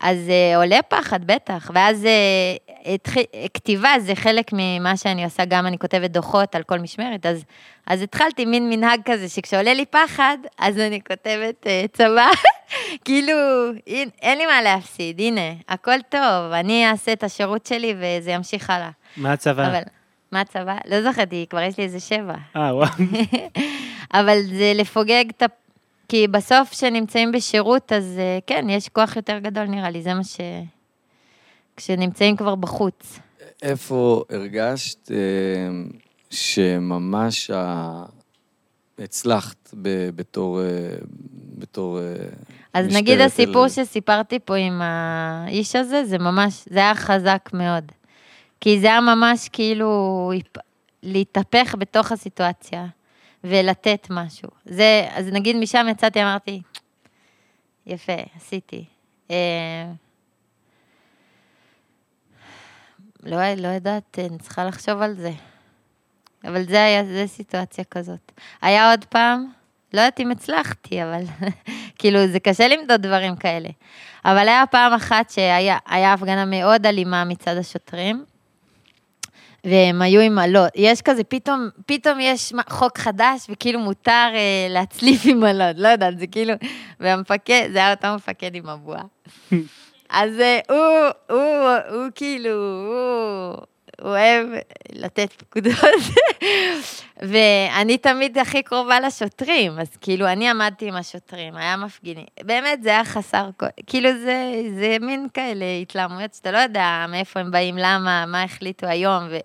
אז אה, עולה פחד, בטח. ואז כתיבה זה חלק ממה שאני עושה, גם אני כותבת דוחות על כל משמרת, אז, אז התחלתי מין מנהג כזה, שכשעולה לי פחד, אז אני כותבת אה, צבא, כאילו, אין, אין לי מה להפסיד, הנה, הכל טוב, אני אעשה את השירות שלי וזה ימשיך הלאה. מה הצבא? אבל, מה הצבא? לא זכרתי, כבר יש לי איזה שבע. אה, וואו. אבל זה לפוגג את ה... כי בסוף כשנמצאים בשירות, אז אה, כן, יש כוח יותר גדול נראה לי, זה מה ש... כשנמצאים כבר בחוץ. איפה הרגשת אה, שממש הצלחת בתור... אה, בתור אז נגיד הסיפור אל... שסיפרתי פה עם האיש הזה, זה ממש, זה היה חזק מאוד. כי זה היה ממש כאילו להתהפך בתוך הסיטואציה. ולתת משהו. זה, אז נגיד משם יצאתי, אמרתי, יפה, עשיתי. אה, לא, לא יודעת, אני צריכה לחשוב על זה. אבל זה היה, זה סיטואציה כזאת. היה עוד פעם, לא יודעת אם הצלחתי, אבל כאילו, זה קשה למדוד דברים כאלה. אבל היה פעם אחת שהיה הפגנה מאוד אלימה מצד השוטרים, והם היו עם אלות. יש כזה, פתאום, פתאום יש חוק חדש, וכאילו מותר אה, להצליף עם אלות, לא יודעת, זה כאילו, והמפקד, זה היה אותו מפקד עם הבועה. אז אה, הוא, הוא, הוא כאילו, הוא, אוהב לתת פקודות, ואני תמיד הכי קרובה לשוטרים, אז כאילו, אני עמדתי עם השוטרים, היה מפגינים. באמת, זה היה חסר, כאילו, זה, זה מין כאלה התלהמויות שאתה לא יודע מאיפה הם באים, למה, מה החליטו היום, ו...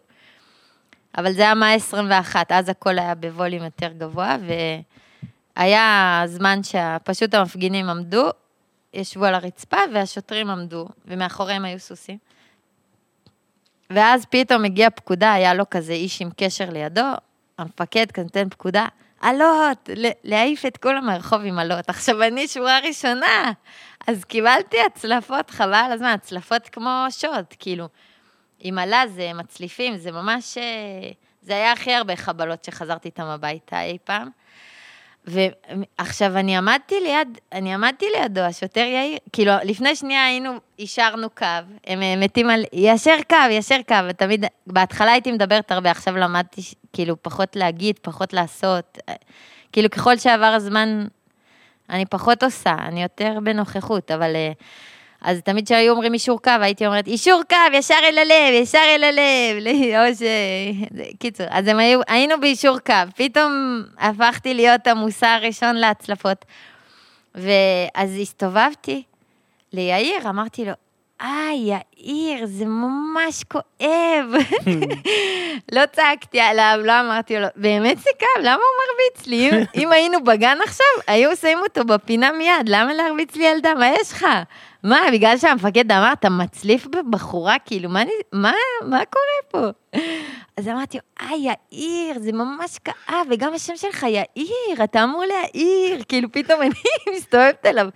אבל זה היה מאי 21, אז הכל היה בווליום יותר גבוה, והיה זמן שפשוט המפגינים עמדו, ישבו על הרצפה, והשוטרים עמדו, ומאחוריהם היו סוסים. ואז פתאום הגיעה פקודה, היה לו כזה איש עם קשר לידו, המפקד נותן פקודה, אלות, להעיף את כולם מהרחוב עם אלות. עכשיו, אני שורה ראשונה, אז קיבלתי הצלפות, חבל הזמן, הצלפות כמו שוט, כאילו. עם אלה זה מצליפים, זה ממש... אה, זה היה הכי הרבה חבלות שחזרתי איתם הביתה אי פעם. ועכשיו אני עמדתי ליד, אני עמדתי לידו, השוטר יאיר, כאילו, לפני שנייה היינו, אישרנו קו, הם אה, מתים על, ישר קו, ישר קו, ותמיד, בהתחלה הייתי מדברת הרבה, עכשיו למדתי, כאילו, פחות להגיד, פחות לעשות. אה, כאילו, ככל שעבר הזמן, אני פחות עושה, אני יותר בנוכחות, אבל... אה, אז תמיד כשהיו אומרים אישור קו, הייתי אומרת, אישור קו, ישר אל הלב, ישר אל הלב, או ש... קיצור, אז הם היו, היינו באישור קו, פתאום הפכתי להיות המושא הראשון להצלפות. ואז הסתובבתי ליאיר, אמרתי לו, אה, יאיר, זה ממש כואב. לא צעקתי עליו, לא אמרתי לו, באמת זה כאב, למה הוא מרביץ לי? אם, אם היינו בגן עכשיו, היו שמים אותו בפינה מיד, למה להרביץ לי ילדה? מה יש לך? מה, בגלל שהמפקד אמר, אתה מצליף בבחורה, כאילו, מה, מה, מה קורה פה? אז אמרתי אה, יאיר, זה ממש כאב, וגם השם שלך יאיר, אתה אמור להעיר, כאילו, פתאום אני מסתובבת אליו.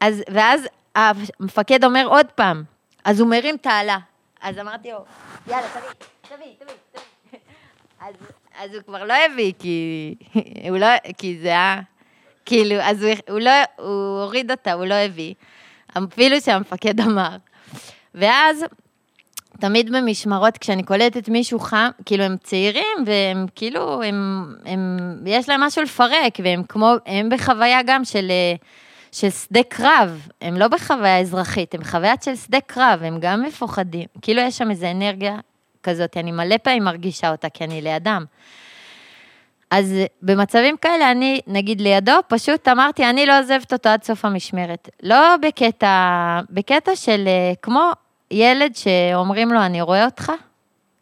אז, ואז המפקד אומר עוד פעם, אז הוא מרים את האלה. אז אמרתי לו, יאללה, תביא, תביא, תביא, תביא. אז, אז הוא כבר לא הביא, כי לא, כי זה היה, כאילו, אז הוא, הוא לא, הוא הוריד אותה, הוא לא הביא. אפילו שהמפקד אמר. ואז, תמיד במשמרות, כשאני קולטת מישהו חם, כאילו, הם צעירים, והם כאילו, הם, הם, יש להם משהו לפרק, והם כמו, הם בחוויה גם של... אה, של שדה קרב, הם לא בחוויה אזרחית, הם בחוויה של שדה קרב, הם גם מפוחדים. כאילו יש שם איזו אנרגיה כזאת, אני מלא פעמים מרגישה אותה, כי אני לידם. אז במצבים כאלה, אני, נגיד לידו, פשוט אמרתי, אני לא עוזבת אותו עד סוף המשמרת. לא בקטע, בקטע של אה, כמו ילד שאומרים לו, אני רואה אותך,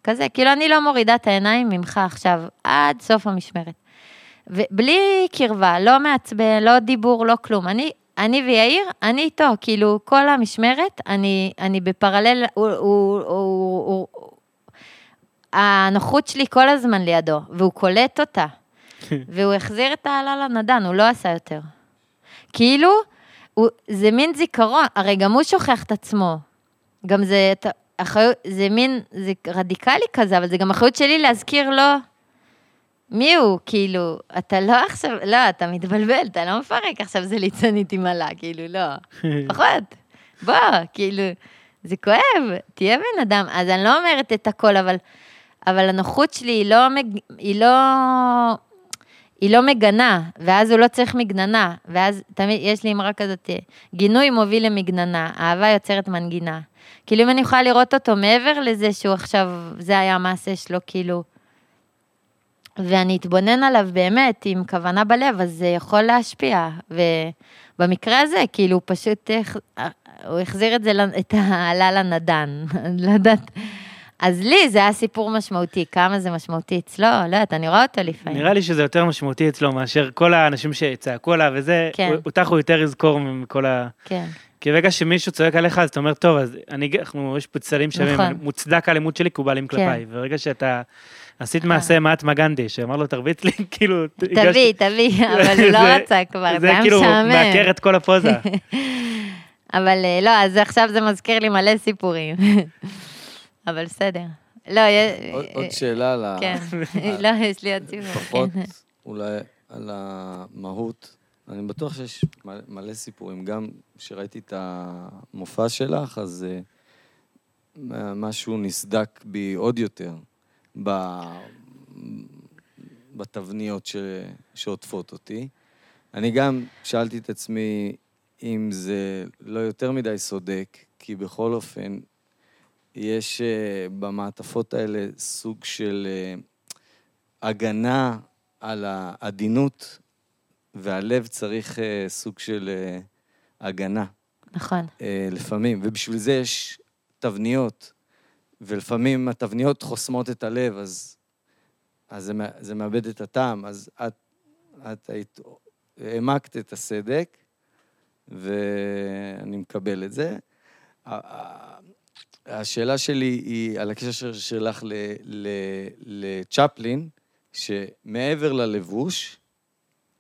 כזה, כאילו אני לא מורידה את העיניים ממך עכשיו, עד סוף המשמרת. ובלי קרבה, לא מעצבן, לא דיבור, לא כלום. אני, אני ויאיר, אני איתו, כאילו, כל המשמרת, אני, אני בפרלל, הוא, הוא, הוא, הוא, הנוחות שלי כל הזמן לידו, והוא קולט אותה. והוא החזיר את העלה לנדן, הוא לא עשה יותר. כאילו, הוא, זה מין זיכרון, הרי גם הוא שוכח את עצמו. גם זה, אתה- אחריות, זה מין, זה רדיקלי כזה, אבל זה גם אחריות שלי להזכיר לו מי הוא, כאילו, אתה לא עכשיו, לא, אתה מתבלבל, אתה לא מפרק עכשיו זה ליצנית עם עלה, כאילו, לא, פחות, בוא, כאילו, זה כואב, תהיה בן אדם, אז אני לא אומרת את הכל, אבל, אבל הנוחות שלי היא לא, היא לא, היא לא מגנה, ואז הוא לא צריך מגננה, ואז תמיד, יש לי אמרה כזאת, גינוי מוביל למגננה, אהבה יוצרת מנגינה. כאילו, אם אני יכולה לראות אותו מעבר לזה שהוא עכשיו, זה היה המעשה שלו, כאילו, ואני אתבונן עליו באמת עם כוונה בלב, אז זה יכול להשפיע. ובמקרה הזה, כאילו, פשוט, הח- הוא החזיר את זה, את העלה לנדן, לא יודעת. אז לי זה היה סיפור משמעותי, כמה זה משמעותי אצלו, לא יודעת, אני רואה אותו לפעמים. נראה לי שזה יותר משמעותי אצלו מאשר כל האנשים שצעקו עליו וזה, כן. אותך הוא יותר יזכור מכל ה... כן, כי ברגע שמישהו צועק עליך אז אתה אומר טוב אז אני אנחנו יש פה צדדים שווים נכון. מוצדק האלימות שלי כי הוא בעלים כן. כלפיי וברגע שאתה עשית מעשה מהטמה גנדי שאמר לו תרביץ לי כאילו תביא, תביא, אבל הוא לא זה- רצה כבר, זה זה היה כאילו משעמם. מעקר את כל הפוזה. אבל אה, לא, אז עכשיו זה מזכיר לי מלא סיפורים. אבל בסדר. לא, יה- עוד- שאלה על ה... כן, לא, יש לי עוד סיפור. פחות כן. אולי על המהות. אני בטוח שיש מלא- סיפורים. גם כשראיתי את המופע שלך, אז אה, משהו נסדק בי עוד יותר. בתבניות ש... שעוטפות אותי. אני גם שאלתי את עצמי אם זה לא יותר מדי סודק, כי בכל אופן, יש uh, במעטפות האלה סוג של uh, הגנה על העדינות, והלב צריך uh, סוג של uh, הגנה. נכון. Uh, לפעמים, ובשביל זה יש תבניות, ולפעמים התבניות חוסמות את הלב, אז, אז זה, זה מאבד את הטעם. אז את, את היית, העמקת את הסדק, ואני מקבל את זה. השאלה שלי היא על הקשר שלך לצ'פלין, שמעבר ללבוש,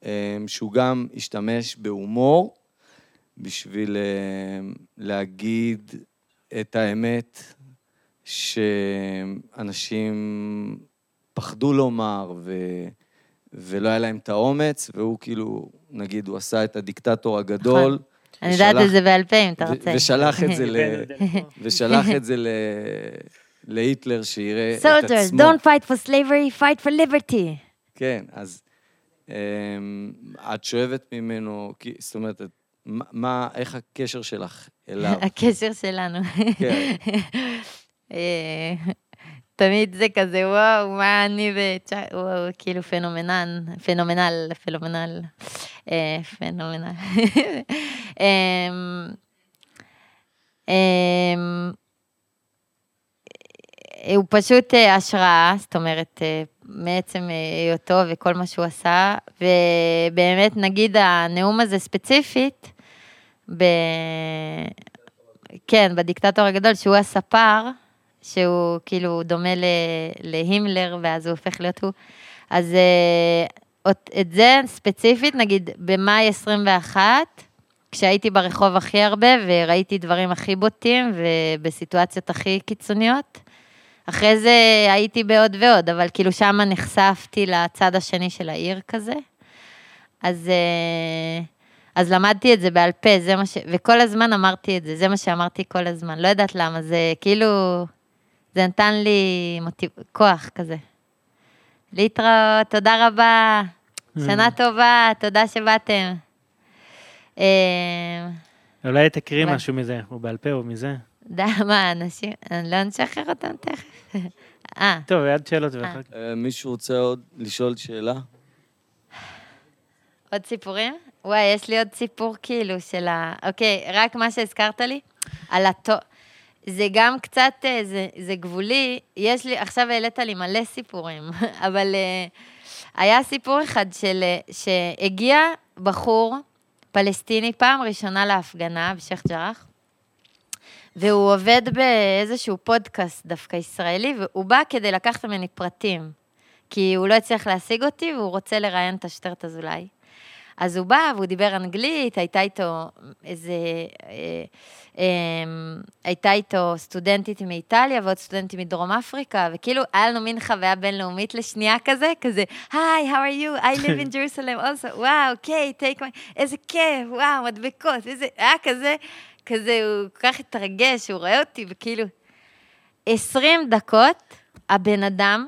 אמ, שהוא גם השתמש בהומור בשביל אמ, להגיד את האמת שאנשים פחדו לומר ו... ולא היה להם את האומץ, והוא כאילו, נגיד, הוא עשה את הדיקטטור הגדול. אני יודעת את זה בעל פה, אם אתה רוצה. ושלח את זה ל... ושלח את זה ל... להיטלר, שיראה את עצמו. Soldiers, don't fight for slavery, fight for liberty. כן, אז um, את שואבת ממנו, זאת אומרת, מה, איך הקשר שלך אליו? הקשר שלנו. כן. אה, תמיד זה כזה, וואו, מה אני וצ'ה, וואו, כאילו פנומנל, פנומנל, פנומנל, אה, פנומנל. אמ, אמ, הוא פשוט אה, השראה, זאת אומרת, אה, מעצם היותו וכל מה שהוא עשה, ובאמת, נגיד הנאום הזה ספציפית, ב... כן, בדיקטטור הגדול, שהוא הספר, שהוא כאילו דומה ל... להימלר, ואז הוא הופך להיות הוא. אז אה, את זה ספציפית, נגיד במאי 21, כשהייתי ברחוב הכי הרבה וראיתי דברים הכי בוטים ובסיטואציות הכי קיצוניות. אחרי זה הייתי בעוד ועוד, אבל כאילו שמה נחשפתי לצד השני של העיר כזה. אז, אה, אז למדתי את זה בעל פה, זה מה ש... וכל הזמן אמרתי את זה, זה מה שאמרתי כל הזמן. לא יודעת למה, זה כאילו... זה נתן לי מוטיב... כוח כזה. להתראות, תודה רבה, שנה mm. טובה, תודה שבאתם. אה, אולי תקריא משהו מזה, או בעל פה או מזה. די, מה, אנשים, אני לא נשחרר אותם תכף. אה. טוב, עד שאלות ואחר כך. אה, מישהו רוצה עוד לשאול שאלה? עוד סיפורים? וואי, יש לי עוד סיפור כאילו של ה... אוקיי, רק מה שהזכרת לי, על התו... זה גם קצת, אה, זה, זה גבולי. יש לי, עכשיו העלית לי מלא סיפורים, אבל uh, היה סיפור אחד של, אה, שהגיע בחור פלסטיני פעם ראשונה להפגנה בשייח' ג'ראח, והוא עובד באיזשהו פודקאסט דווקא ישראלי, והוא בא כדי לקחת ממני פרטים, כי הוא לא הצליח להשיג אותי והוא רוצה לראיין את השטרת אזולאי. אז הוא בא והוא דיבר אנגלית, הייתה איתו איזה... אה, אה, הייתה איתו סטודנטית מאיטליה ועוד סטודנטים מדרום אפריקה, וכאילו היה לנו מין חוויה בינלאומית לשנייה כזה, כזה, היי, how are you? I live in Jerusalem also, וואו, אוקיי, take my... איזה כיף, וואו, מדבקות, איזה... היה כזה, כזה, הוא כל כך התרגש, הוא רואה אותי, וכאילו... 20 דקות, הבן אדם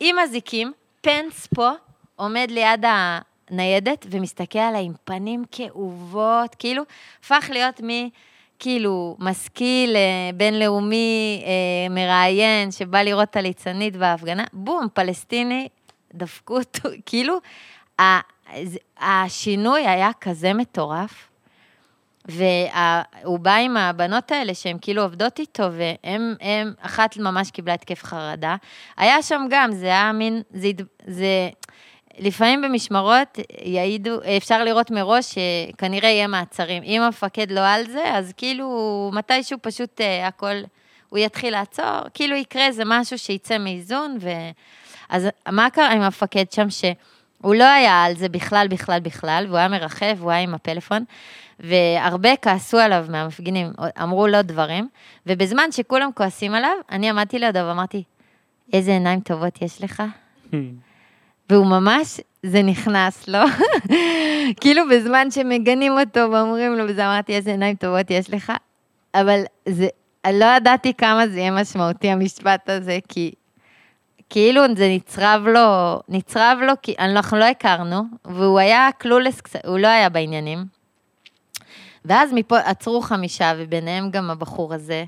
עם אזיקים, פנס פה, עומד ליד ה... ניידת ומסתכל עליי עם פנים כאובות, כאילו, הפך להיות מ... כאילו, משכיל, אה, בינלאומי, אה, מראיין, שבא לראות את הליצנית בהפגנה, בום, פלסטיני, דפקו אותו, כאילו, השינוי היה כזה מטורף. והוא בא עם הבנות האלה שהן כאילו עובדות איתו, והן, אחת ממש קיבלה התקף חרדה. היה שם גם, זה היה מין, זה, זה לפעמים במשמרות יעידו, אפשר לראות מראש שכנראה יהיה מעצרים. אם המפקד לא על זה, אז כאילו מתישהו פשוט uh, הכל, הוא יתחיל לעצור, כאילו יקרה איזה משהו שיצא מאיזון, ו... אז מה קרה עם המפקד שם, שהוא לא היה על זה בכלל, בכלל, בכלל, והוא היה מרחב, הוא היה עם הפלאפון, והרבה כעסו עליו מהמפגינים, אמרו לו דברים, ובזמן שכולם כועסים עליו, אני עמדתי לידו ואמרתי, איזה עיניים טובות יש לך. והוא ממש, זה נכנס לו. כאילו בזמן שמגנים אותו ואומרים לו, וזה אמרתי, איזה עיניים טובות יש לך, אבל זה, לא ידעתי כמה זה יהיה משמעותי המשפט הזה, כי כאילו זה נצרב לו, נצרב לו, כי אנחנו לא הכרנו, והוא היה קלולס, הוא לא היה בעניינים. ואז מפה עצרו חמישה, וביניהם גם הבחור הזה.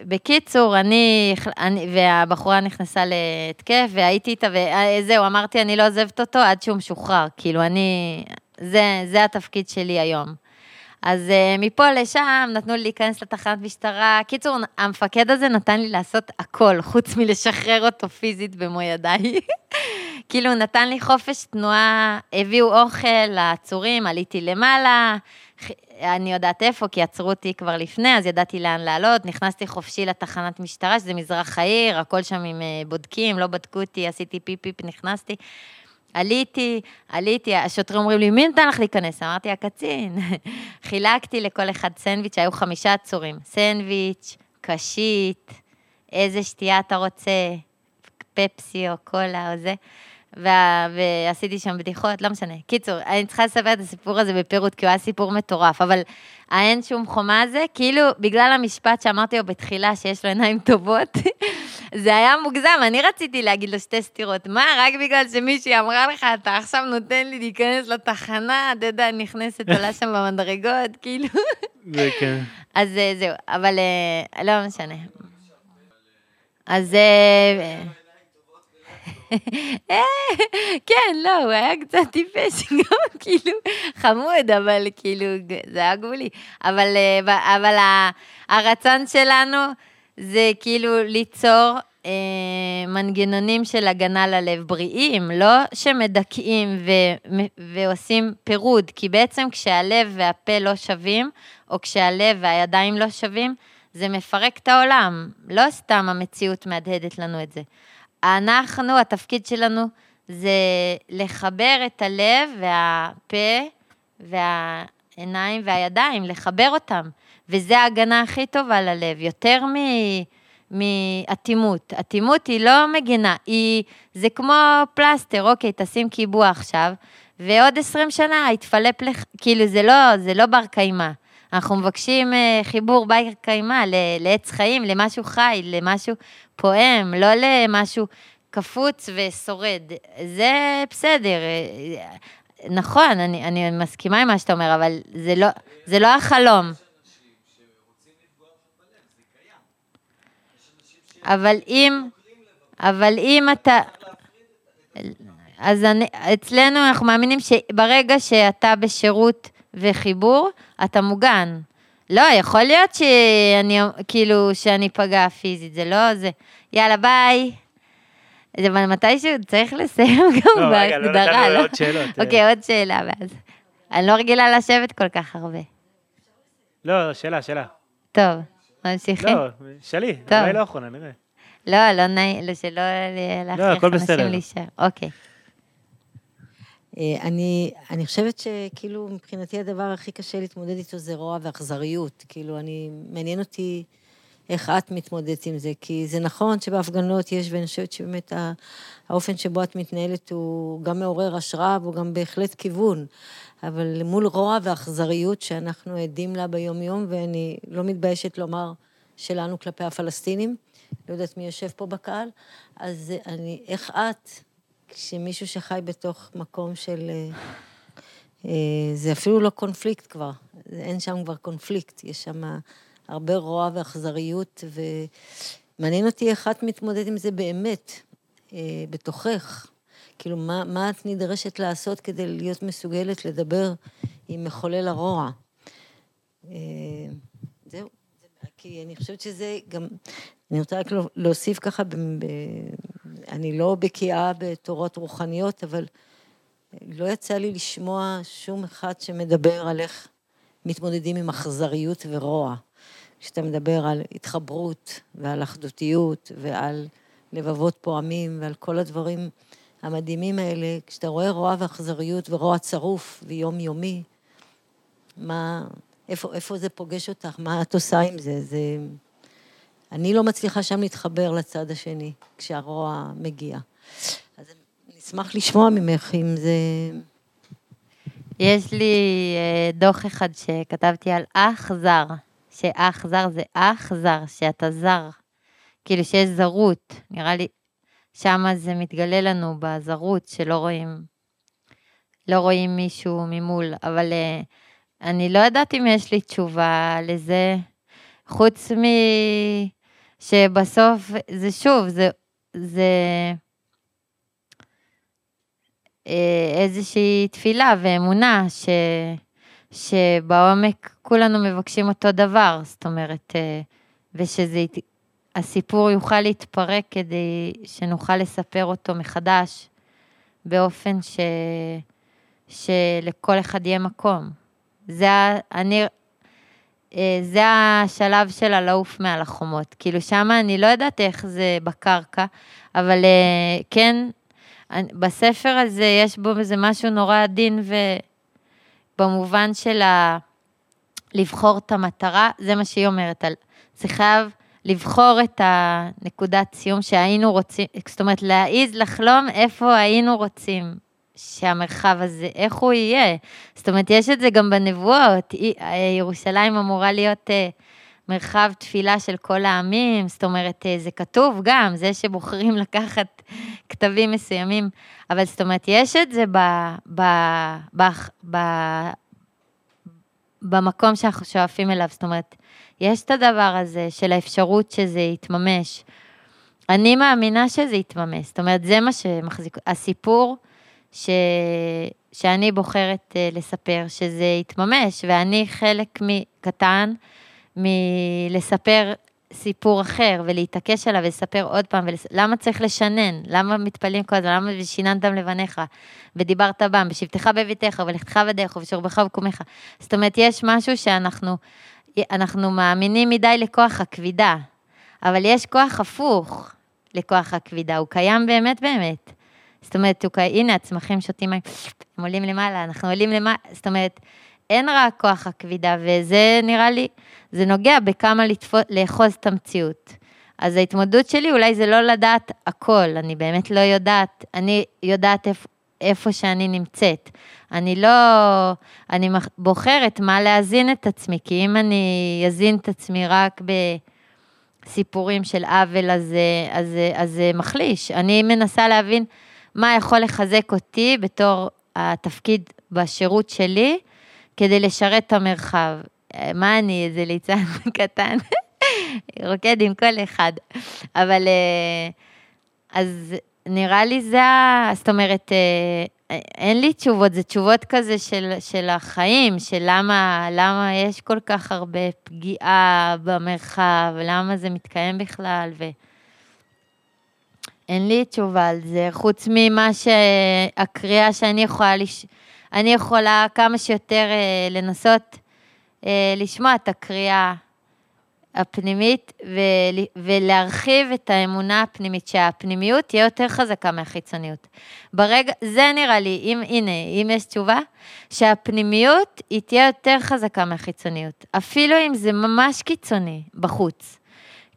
ובקיצור, אני, אני, והבחורה נכנסה להתקף, והייתי איתה, וזהו, אמרתי, אני לא עוזבת אותו עד שהוא משוחרר. כאילו, אני, זה, זה התפקיד שלי היום. אז uh, מפה לשם נתנו לי להיכנס לתחנת משטרה. קיצור, המפקד הזה נתן לי לעשות הכל, חוץ מלשחרר אותו פיזית במו ידיי. כאילו, נתן לי חופש תנועה, הביאו אוכל לעצורים, עליתי למעלה, אני יודעת איפה, כי עצרו אותי כבר לפני, אז ידעתי לאן לעלות, נכנסתי חופשי לתחנת משטרה, שזה מזרח העיר, הכל שם עם אה, בודקים, לא בדקו אותי, עשיתי פיפ-פיפ, נכנסתי. עליתי, עליתי, השוטרים אומרים לי, מי נתן לך להיכנס? אמרתי, הקצין. חילקתי לכל אחד סנדוויץ', היו חמישה עצורים. סנדוויץ', קשית, איזה שתייה אתה רוצה, פפסי או קולה או זה. וה, ועשיתי שם בדיחות, לא משנה. קיצור, אני צריכה לספר את הסיפור הזה בפירוט, כי הוא היה סיפור מטורף, אבל האין שום חומה הזה, כאילו, בגלל המשפט שאמרתי לו בתחילה, שיש לו עיניים טובות, זה היה מוגזם, אני רציתי להגיד לו שתי סטירות. מה, רק בגלל שמישהי אמרה לך, אתה עכשיו נותן לי להיכנס לתחנה, אתה יודע, נכנסת, עולה שם במדרגות, כאילו. זה כן. אז אה, זהו, אבל אה, לא משנה. אז... אה, כן, לא, הוא היה קצת טיפש, גם כאילו חמוד, אבל כאילו, זה היה גבולי. אבל, אה, אבל הרצון שלנו זה כאילו ליצור אה, מנגנונים של הגנה ללב בריאים, לא שמדכאים ו- ועושים פירוד, כי בעצם כשהלב והפה לא שווים, או כשהלב והידיים לא שווים, זה מפרק את העולם. לא סתם המציאות מהדהדת לנו את זה. אנחנו, התפקיד שלנו זה לחבר את הלב והפה והעיניים והידיים, לחבר אותם. וזה ההגנה הכי טובה ללב, יותר מ... מאטימות. אטימות היא לא מגינה, היא, זה כמו פלסטר, אוקיי, תשים קיבוע עכשיו, ועוד 20 שנה יתפלפ לך, כאילו זה לא, זה לא בר קיימא. אנחנו מבקשים אה, חיבור בר קיימא לעץ חיים, למשהו חי, למשהו פועם, לא למשהו קפוץ ושורד. זה בסדר. נכון, אני, אני מסכימה עם מה שאתה אומר, אבל זה לא, זה לא החלום. אבל אם, אבל אם אתה... אז אני, אצלנו אנחנו מאמינים שברגע שאתה בשירות וחיבור, אתה מוגן. לא, יכול להיות שאני, כאילו, שאני פגע פיזית, זה לא זה. יאללה, ביי. אבל מתישהו צריך לסיים גם לא, רגע, לא בהגדרה, נתנו לא? עוד שאלות. אוקיי, עוד שאלה ואז. אני לא רגילה לשבת כל כך הרבה. לא, שאלה, שאלה. טוב, ממשיכים? לא, שלי. אולי לא אחרונה, נראה. לא, לא נעים, לא, שלא להכריח אנשים. להישאר. אוקיי. אה, אני, אני חושבת שכאילו מבחינתי הדבר הכי קשה להתמודד איתו זה רוע ואכזריות. כאילו, אני, מעניין אותי איך את מתמודדת עם זה, כי זה נכון שבהפגנות יש, ואני חושבת שבאמת האופן שבו את מתנהלת הוא גם מעורר השראה והוא גם בהחלט כיוון. אבל מול רוע ואכזריות שאנחנו עדים לה ביום-יום, ואני לא מתביישת לומר שלנו כלפי הפלסטינים, לא יודעת מי יושב פה בקהל, אז אני, איך את, כשמישהו שחי בתוך מקום של... אה, אה, זה אפילו לא קונפליקט כבר, אין שם כבר קונפליקט, יש שם הרבה רוע ואכזריות, ומעניין אותי איך את מתמודדת עם זה באמת, אה, בתוכך. כאילו, מה, מה את נדרשת לעשות כדי להיות מסוגלת לדבר עם מחולל הרוע? זהו, זה- כי אני חושבת שזה גם, אני רוצה רק להוסיף ככה, אני לא בקיאה בתורות רוחניות, אבל לא יצא לי לשמוע שום אחד שמדבר על איך מתמודדים עם אכזריות ורוע. כשאתה מדבר על התחברות ועל אחדותיות ועל לבבות פועמים ועל כל הדברים המדהימים האלה, כשאתה רואה רוע ואכזריות ורוע צרוף ויומיומי, מה, איפה, איפה זה פוגש אותך? מה את עושה עם זה? זה... אני לא מצליחה שם להתחבר לצד השני, כשהרוע מגיע. אז אני אשמח לשמוע ממך אם זה... יש לי אה, דוח אחד שכתבתי על אח זר, שאח זר זה אח זר, שאתה זר. כאילו שיש זרות, נראה לי, שמה זה מתגלה לנו בזרות, שלא רואים, לא רואים מישהו ממול, אבל uh, אני לא יודעת אם יש לי תשובה לזה, חוץ מ... שבסוף, זה שוב, זה, זה אה, איזושהי תפילה ואמונה ש, שבעומק כולנו מבקשים אותו דבר, זאת אומרת, אה, ושהסיפור יוכל להתפרק כדי שנוכל לספר אותו מחדש באופן ש, שלכל אחד יהיה מקום. זה, אני, זה השלב של הלעוף מעל החומות. כאילו, שמה אני לא יודעת איך זה בקרקע, אבל כן, בספר הזה יש בו איזה משהו נורא עדין, ובמובן של ה... לבחור את המטרה, זה מה שהיא אומרת. זה חייב לבחור את הנקודת סיום שהיינו רוצים, זאת אומרת, להעיז לחלום איפה היינו רוצים שהמרחב הזה, איך הוא יהיה. זאת אומרת, יש את זה גם בנבואות, ירושלים אמורה להיות אה, מרחב תפילה של כל העמים, זאת אומרת, אה, זה כתוב גם, זה שבוחרים לקחת כתבים מסוימים, אבל זאת אומרת, יש את זה ב, ב, ב, ב, במקום שאנחנו שואפים אליו, זאת אומרת, יש את הדבר הזה של האפשרות שזה יתממש. אני מאמינה שזה יתממש, זאת אומרת, זה מה שמחזיק, הסיפור ש, שאני בוחרת uh, לספר, שזה יתממש, ואני חלק קטן מלספר סיפור אחר ולהתעקש עליו ולספר עוד פעם, ולס... למה צריך לשנן? למה מתפללים כל הזמן? למה ושיננתם לבניך? ודיברת בם, בשבתך בביתך, ולכתך בדרך, ובשורבך ובקומך. זאת אומרת, יש משהו שאנחנו אנחנו מאמינים מדי לכוח הכבידה, אבל יש כוח הפוך לכוח הכבידה, הוא קיים באמת באמת. זאת אומרת, הוא, הנה, הצמחים שותים מים, הם עולים למעלה, אנחנו עולים למעלה, זאת אומרת, אין רק כוח הכבידה, וזה נראה לי, זה נוגע בכמה לתפוס, לאחוז את המציאות. אז ההתמודדות שלי אולי זה לא לדעת הכל, אני באמת לא יודעת, אני יודעת איפה, איפה שאני נמצאת. אני לא, אני בוחרת מה להזין את עצמי, כי אם אני אזין את עצמי רק בסיפורים של עוול, אז זה מחליש. אני מנסה להבין מה יכול לחזק אותי בתור התפקיד בשירות שלי, כדי לשרת את המרחב. מה אני, איזה ליצן קטן, רוקד עם כל אחד. אבל אה, אז נראה לי זה, זאת אומרת, אה, אין לי תשובות, זה תשובות כזה של, של החיים, של למה, למה יש כל כך הרבה פגיעה במרחב, למה זה מתקיים בכלל, ו... אין לי תשובה על זה, חוץ ממה שהקריאה שאני יכולה, לש... אני יכולה כמה שיותר אה, לנסות אה, לשמוע את הקריאה הפנימית ול, ולהרחיב את האמונה הפנימית, שהפנימיות תהיה יותר חזקה מהחיצוניות. ברגע, זה נראה לי, אם, הנה, אם יש תשובה, שהפנימיות היא תהיה יותר חזקה מהחיצוניות, אפילו אם זה ממש קיצוני בחוץ.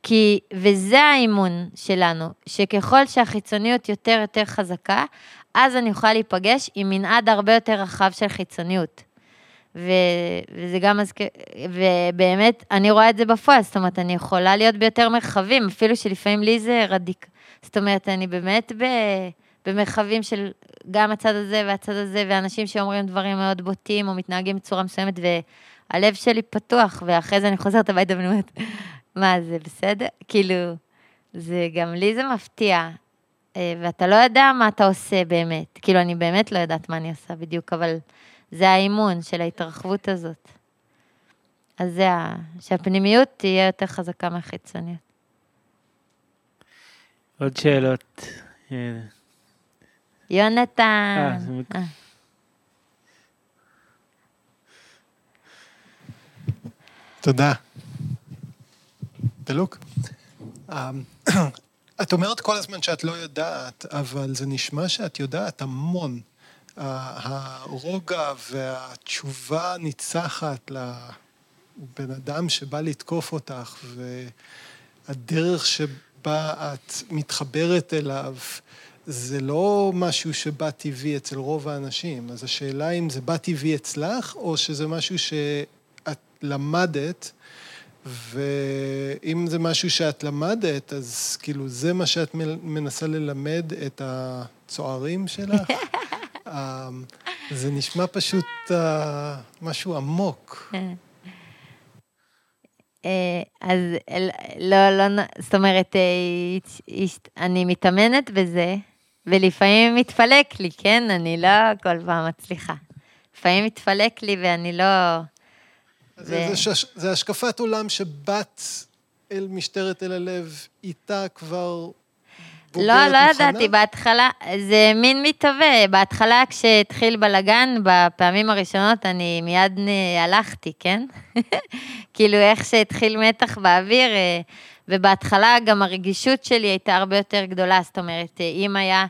כי, וזה האימון שלנו, שככל שהחיצוניות יותר יותר חזקה, אז אני יכולה להיפגש עם מנעד הרבה יותר רחב של חיצוניות. ו, וזה גם מזכיר, ובאמת, אני רואה את זה בפועל, זאת אומרת, אני יכולה להיות ביותר מרחבים, אפילו שלפעמים לי זה רדיק. זאת אומרת, אני באמת ב, במרחבים של גם הצד הזה והצד הזה, ואנשים שאומרים דברים מאוד בוטים או מתנהגים בצורה מסוימת, והלב שלי פתוח, ואחרי זה אני חוזרת הביתה ואני אומרת, מה, זה בסדר? כאילו, זה גם לי זה מפתיע, אה, ואתה לא יודע מה אתה עושה באמת. כאילו, אני באמת לא יודעת מה אני עושה בדיוק, אבל זה האימון של ההתרחבות הזאת. אז זה ה... שהפנימיות תהיה יותר חזקה מהחיצוניות. עוד שאלות. יונתן. אה, תודה. דלוק. את אומרת כל הזמן שאת לא יודעת, אבל זה נשמע שאת יודעת המון. הרוגע והתשובה ניצחת לבן אדם שבא לתקוף אותך, והדרך שבה את מתחברת אליו, זה לא משהו שבא טבעי אצל רוב האנשים. אז השאלה אם זה בא טבעי אצלך, או שזה משהו שאת למדת ואם זה משהו שאת למדת, אז כאילו זה מה שאת מנסה ללמד את הצוערים שלך? אה, זה נשמע פשוט אה, משהו עמוק. אה, אז לא, לא, זאת אומרת, אני מתאמנת בזה, ולפעמים מתפלק לי, כן? אני לא כל פעם מצליחה. לפעמים מתפלק לי ואני לא... זה, ו- זה, שש, זה השקפת עולם שבאת אל משטרת תל אביב, איתה כבר בוגרת לא, לא מוכנה? ידעתי, בהתחלה, זה מין מתהווה. בהתחלה, כשהתחיל בלאגן, בפעמים הראשונות, אני מיד הלכתי, כן? כאילו, איך שהתחיל מתח באוויר, אה, ובהתחלה גם הרגישות שלי הייתה הרבה יותר גדולה, זאת אומרת, אה, אם היה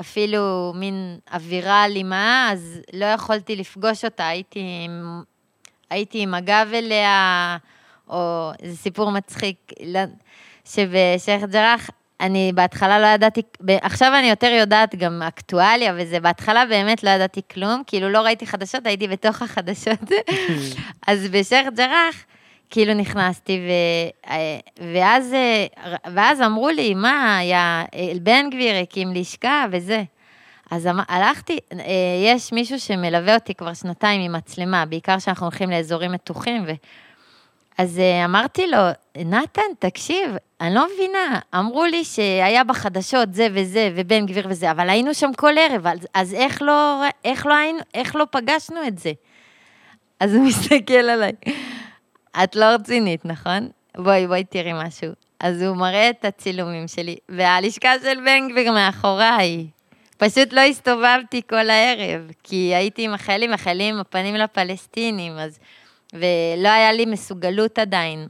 אפילו מין אווירה אלימה, אז לא יכולתי לפגוש אותה, הייתי הייתי עם הגב אליה, או איזה סיפור מצחיק, לא, שבשייח' ג'ראח, אני בהתחלה לא ידעתי, עכשיו אני יותר יודעת גם אקטואליה וזה, בהתחלה באמת לא ידעתי כלום, כאילו לא ראיתי חדשות, הייתי בתוך החדשות. אז בשייח' ג'ראח, כאילו נכנסתי, ו, אה, ואז, אה, ואז אמרו לי, מה, היה, בן גביר הקים לשכה וזה. אז אמ- הלכתי, אה, יש מישהו שמלווה אותי כבר שנתיים עם מצלמה, בעיקר כשאנחנו הולכים לאזורים מתוחים, ו... אז אה, אמרתי לו, נתן, תקשיב, אני לא מבינה, אמרו לי שהיה בחדשות זה וזה, ובן גביר וזה, אבל היינו שם כל ערב, אז, אז איך, לא, איך, לא היינו, איך לא פגשנו את זה? אז הוא מסתכל עליי, את לא רצינית, נכון? בואי, בואי תראי משהו. אז הוא מראה את הצילומים שלי, והלשכה של בן גביר מאחוריי. פשוט לא הסתובבתי כל הערב, כי הייתי עם החיילים, החיילים עם הפנים לפלסטינים, אז... ולא היה לי מסוגלות עדיין.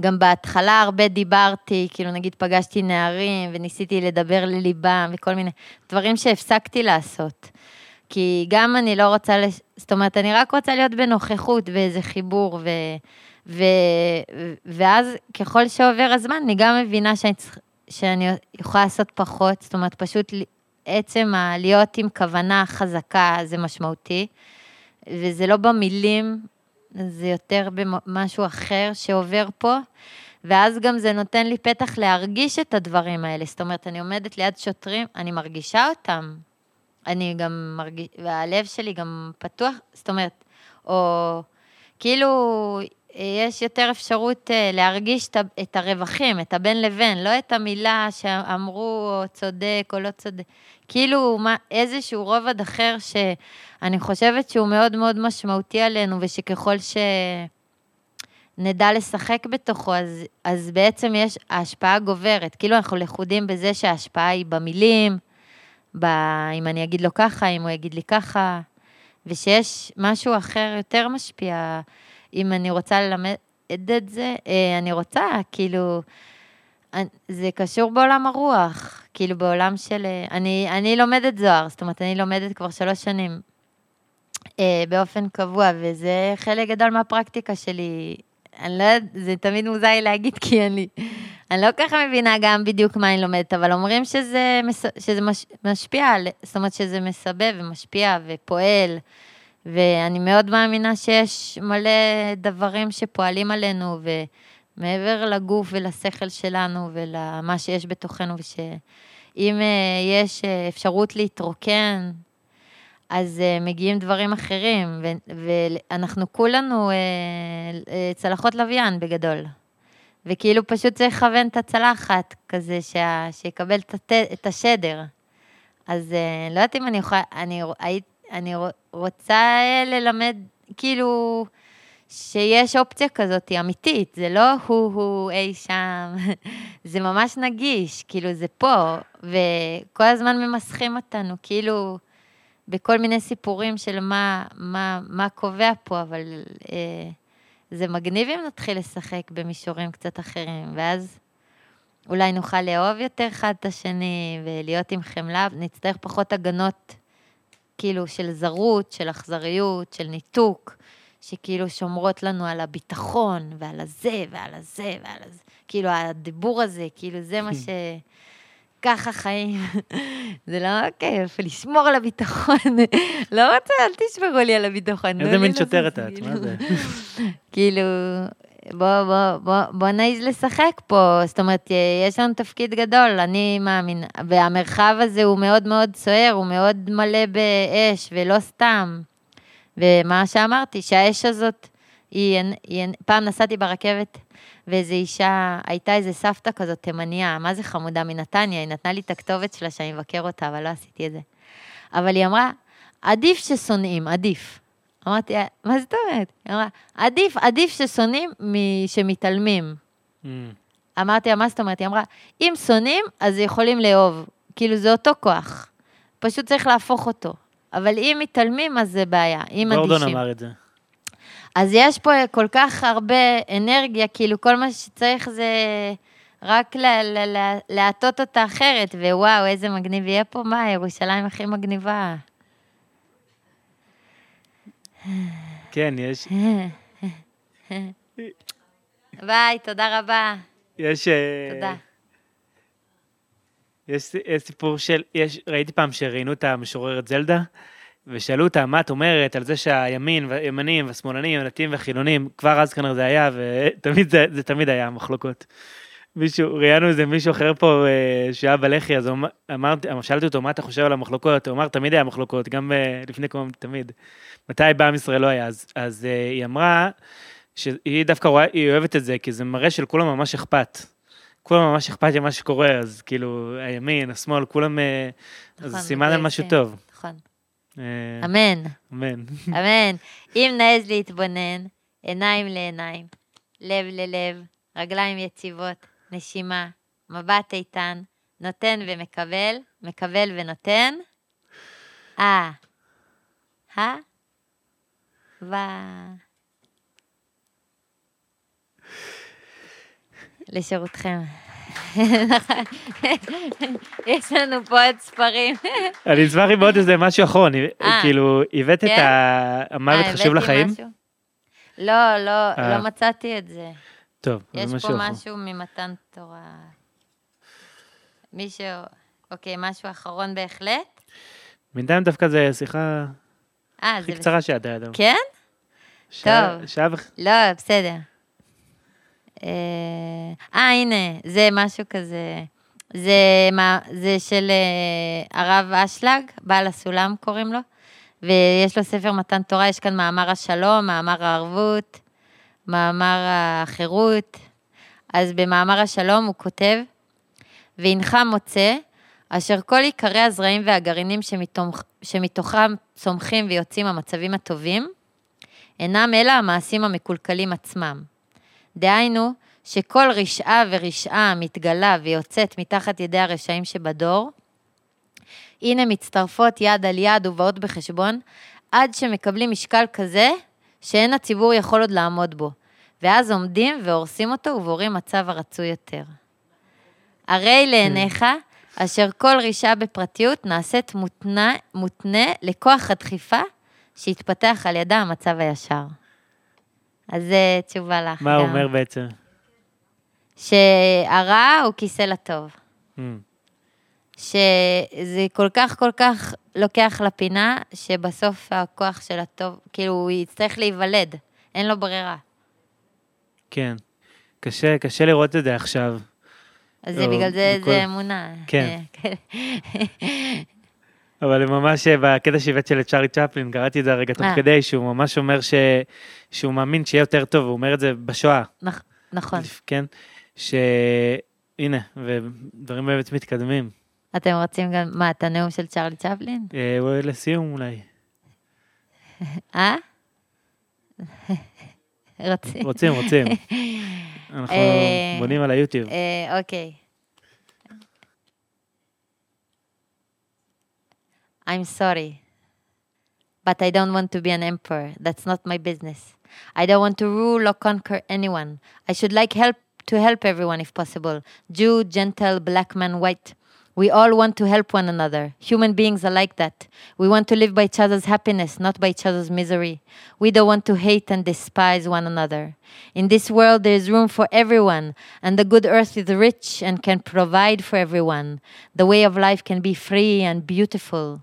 גם בהתחלה הרבה דיברתי, כאילו נגיד פגשתי נערים וניסיתי לדבר לליבם וכל מיני דברים שהפסקתי לעשות. כי גם אני לא רוצה, לש... זאת אומרת, אני רק רוצה להיות בנוכחות ואיזה חיבור, ו... ו... ואז ככל שעובר הזמן, אני גם מבינה שאני, צריכ... שאני יכולה לעשות פחות, זאת אומרת, פשוט עצם ה... להיות עם כוונה חזקה זה משמעותי, וזה לא במילים, זה יותר במשהו אחר שעובר פה, ואז גם זה נותן לי פתח להרגיש את הדברים האלה. זאת אומרת, אני עומדת ליד שוטרים, אני מרגישה אותם. אני גם מרגיש, והלב שלי גם פתוח, זאת אומרת, או כאילו, יש יותר אפשרות אה, להרגיש את הרווחים, את הבין לבין, לא את המילה שאמרו או צודק או לא צודק. כאילו, מה, איזשהו רובד אחר שאני חושבת שהוא מאוד מאוד משמעותי עלינו, ושככל שנדע לשחק בתוכו, אז, אז בעצם יש, ההשפעה גוברת. כאילו, אנחנו לכודים בזה שההשפעה היא במילים, ב, אם אני אגיד לו ככה, אם הוא יגיד לי ככה, ושיש משהו אחר יותר משפיע. אם אני רוצה ללמד את זה, אה, אני רוצה, כאילו, זה קשור בעולם הרוח, כאילו בעולם של... אה, אני, אני לומדת זוהר, זאת אומרת, אני לומדת כבר שלוש שנים אה, באופן קבוע, וזה חלק גדול מהפרקטיקה שלי. אני לא יודעת, זה תמיד מוזר לי להגיד, כי אני, אני לא ככה מבינה גם בדיוק מה אני לומדת, אבל אומרים שזה, שזה מש, משפיע, זאת אומרת שזה מסבב ומשפיע ופועל, ואני מאוד מאמינה שיש מלא דברים שפועלים עלינו, ומעבר לגוף ולשכל שלנו ולמה שיש בתוכנו, ושאם אה, יש אה, אפשרות להתרוקן, אז uh, מגיעים דברים אחרים, ואנחנו כולנו צלחות לוויין בגדול. וכאילו פשוט צריך לכוון את הצלחת כזה, שה, שיקבל את, הת, את השדר. אז לא יודעת אם אני יכולה, אני, היית, אני רוצה אה, ללמד, כאילו, שיש אופציה כזאת אמיתית, זה לא הוא-הוא אי שם, זה ממש נגיש, כאילו זה פה, וכל הזמן ממסכים אותנו, כאילו... בכל מיני סיפורים של מה, מה, מה קובע פה, אבל אה, זה מגניב אם נתחיל לשחק במישורים קצת אחרים, ואז אולי נוכל לאהוב יותר אחד את השני ולהיות עם חמלה, נצטרך פחות הגנות, כאילו, של זרות, של אכזריות, של ניתוק, שכאילו שומרות לנו על הביטחון ועל הזה ועל הזה ועל הזה, כאילו, הדיבור הזה, כאילו, זה מה ש... ככה חיים. זה לא כיף, לשמור על הביטחון. לא רוצה, אל תשמרו לי על הביטחון. איזה לי מין שוטרת את? מה זה? כאילו, בוא, בוא, בוא, בוא נעז לשחק פה, זאת אומרת, יש לנו תפקיד גדול, אני מאמין, והמרחב הזה הוא מאוד מאוד סוער, הוא מאוד מלא באש, ולא סתם. ומה שאמרתי, שהאש הזאת, היא, היא, פעם נסעתי ברכבת, ואיזו אישה, הייתה איזה סבתא כזאת, תימניה, מה זה חמודה מנתניה, היא נתנה לי את הכתובת שלה שאני אבקר אותה, אבל לא עשיתי את זה. אבל היא אמרה, עדיף ששונאים, עדיף. אמרתי, מה זאת אומרת? היא אמרה, עדיף, עדיף ששונאים משמתעלמים. Mm. אמרתי לה, מה זאת אומרת? היא אמרה, אם שונאים, אז יכולים לאהוב. כאילו, זה אותו כוח. פשוט צריך להפוך אותו. אבל אם מתעלמים, אז זה בעיה. אם גורדון אדישים. אמר את זה. אז יש פה כל כך הרבה אנרגיה, כאילו, כל מה שצריך זה רק להטות אותה אחרת, ווואו, איזה מגניב יהיה פה, מה, ירושלים הכי מגניבה. כן, יש, ביי, תודה רבה. יש... אה, תודה. יש יש סיפור של, יש, ראיתי פעם שראיינו את המשוררת זלדה, ושאלו אותה, מה את אומרת על זה שהימין, והימנים, והשמאלנים, הדתיים והחילונים, כבר אז כנראה זה היה, ותמיד זה, זה תמיד היה מחלוקות. מישהו, ראיינו איזה מישהו אחר פה אה, שהיה בלח"י, אז אמרתי, שאלתי אותו, מה אתה חושב על המחלוקות? הוא אמר, תמיד היה מחלוקות, גם אה, לפני קום, תמיד. מתי בעם ישראל לא היה? אז, אז אה, היא אמרה שהיא דווקא רואה, היא אוהבת את זה, כי זה מראה שלכולם ממש אכפת. כולם ממש אכפת ממה שקורה, אז כאילו, הימין, השמאל, כולם, אה, אז נכון, זה סימן על משהו. טוב. נכון. אה, אמן. אמן. אמן. אם נעז להתבונן, עיניים לעיניים, לב ללב, רגליים יציבות, נשימה, מבט איתן, נותן ומקבל, מקבל ונותן. אה. אה? ו... לשירותכם. יש לנו פה עוד ספרים. אני אשמח עם עוד איזה משהו אחרון, אה. כאילו, הבאת את כן? המוות אה, חשוב הבאתי לחיים? לא, לא, אה. לא מצאתי את זה. טוב, יש זה פה משהו אחר. משהו ממתן תורה. מישהו, אוקיי, משהו אחרון בהחלט? בינתיים דווקא זה שיחה אה, הכי. קצרה שידעה. כן? שעה- טוב. שעה וח... לא, בסדר. אה, אה, הנה, זה משהו כזה. זה, מה, זה של אה, הרב אשלג, בעל הסולם קוראים לו, ויש לו ספר מתן תורה, יש כאן מאמר השלום, מאמר הערבות, מאמר החירות. אז במאמר השלום הוא כותב, והנך מוצא, אשר כל עיקרי הזרעים והגרעינים שמתוך, שמתוכם צומחים ויוצאים המצבים הטובים, אינם אלא המעשים המקולקלים עצמם. דהיינו, שכל רשעה ורשעה מתגלה ויוצאת מתחת ידי הרשעים שבדור, הנה מצטרפות יד על יד ובאות בחשבון, עד שמקבלים משקל כזה, שאין הציבור יכול עוד לעמוד בו. ואז עומדים והורסים אותו ובורים מצב הרצוי יותר. הרי לעיניך, אשר כל רשעה בפרטיות נעשית מותנה, מותנה לכוח הדחיפה שהתפתח על ידה המצב הישר. אז זה תשובה לך. מה הוא. אומר בעצם? שהרע הוא כיסא לטוב. Mm. שזה כל כך כל כך לוקח לפינה, שבסוף הכוח של הטוב, כאילו, הוא יצטרך להיוולד, אין לו ברירה. כן. קשה, קשה לראות את זה עכשיו. אז זה בגלל זה בכל- זה אמונה. כן. אה, אבל ממש אה, בקטע שהבאת של צ'ארלי צ'פלין, קראתי את זה הרגע תוך אה. כדי, שהוא ממש אומר ש... שהוא מאמין שיהיה יותר טוב, הוא אומר את זה בשואה, נכ- נכון. כן? שהנה, ודברים באמת מתקדמים. אתם רוצים גם, מה, את הנאום של צ'רלי צ'פלין? אה, אולי לסיום אולי. אה? רוצים? רוצים, רוצים. אנחנו אה, בונים על היוטיוב. אה, אוקיי. I'm sorry, but I don't want to be an emperor. That's not my business. I don't want to rule or conquer anyone. I should like help to help everyone if possible. Jew, Gentile, black man, white. We all want to help one another. Human beings are like that. We want to live by each other's happiness, not by each other's misery. We don't want to hate and despise one another. In this world, there is room for everyone, and the good earth is rich and can provide for everyone. The way of life can be free and beautiful.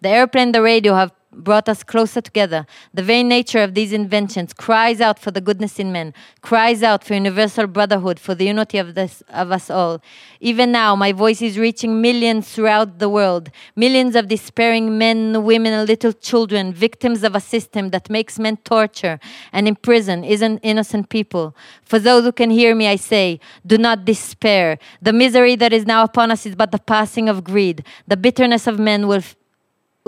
The airplane, the radio have brought us closer together. The very nature of these inventions cries out for the goodness in men, cries out for universal brotherhood, for the unity of, this, of us all. Even now, my voice is reaching millions throughout the world, millions of despairing men, women, and little children, victims of a system that makes men torture and imprison innocent people. For those who can hear me, I say, do not despair. The misery that is now upon us is but the passing of greed. The bitterness of men will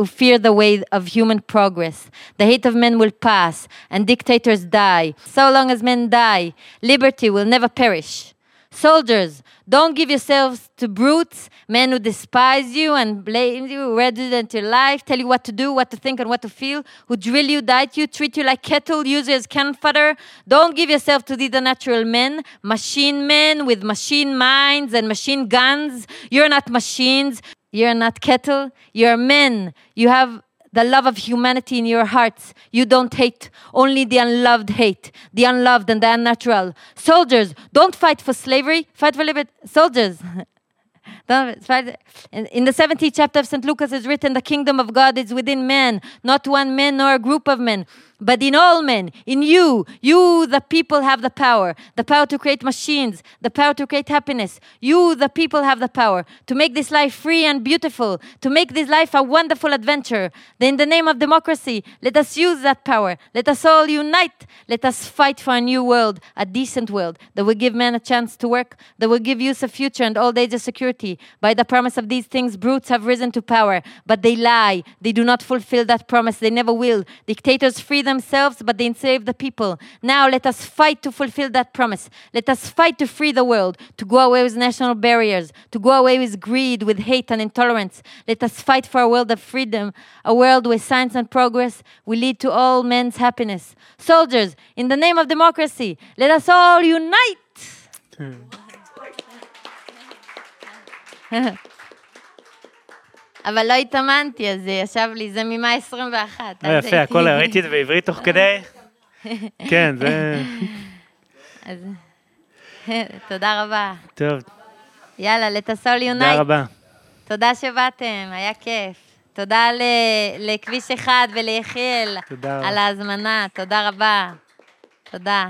who fear the way of human progress. The hate of men will pass, and dictators die. So long as men die, liberty will never perish. Soldiers, don't give yourselves to brutes, men who despise you and blame you, resident your life, tell you what to do, what to think, and what to feel, who drill you, diet you, treat you like cattle, use you as cannon fodder. Don't give yourself to these unnatural men, machine men with machine minds and machine guns. You're not machines. You're not cattle, you're men. You have the love of humanity in your hearts. You don't hate, only the unloved hate, the unloved and the unnatural. Soldiers, don't fight for slavery, fight for liberty. Soldiers, in the 17th chapter of St. Lucas is written, The kingdom of God is within man, not one man nor a group of men, but in all men, in you. You, the people, have the power the power to create machines, the power to create happiness. You, the people, have the power to make this life free and beautiful, to make this life a wonderful adventure. Then, in the name of democracy, let us use that power. Let us all unite. Let us fight for a new world, a decent world that will give men a chance to work, that will give youth a future and old age a security, by the promise of these things, brutes have risen to power, but they lie. They do not fulfill that promise. They never will. Dictators free themselves, but they enslave the people. Now let us fight to fulfill that promise. Let us fight to free the world, to go away with national barriers, to go away with greed, with hate and intolerance. Let us fight for a world of freedom, a world where science and progress will lead to all men's happiness. Soldiers, in the name of democracy, let us all unite. אבל לא התאמנתי, אז ישב לי, זה ממאי 21. אה, יפה, הכל, ראיתי את זה בעברית תוך כדי. כן, זה... אז תודה רבה. טוב. יאללה, לטסול יונייט. תודה רבה. תודה שבאתם, היה כיף. תודה לכביש אחד וליחיאל על ההזמנה, תודה רבה. תודה.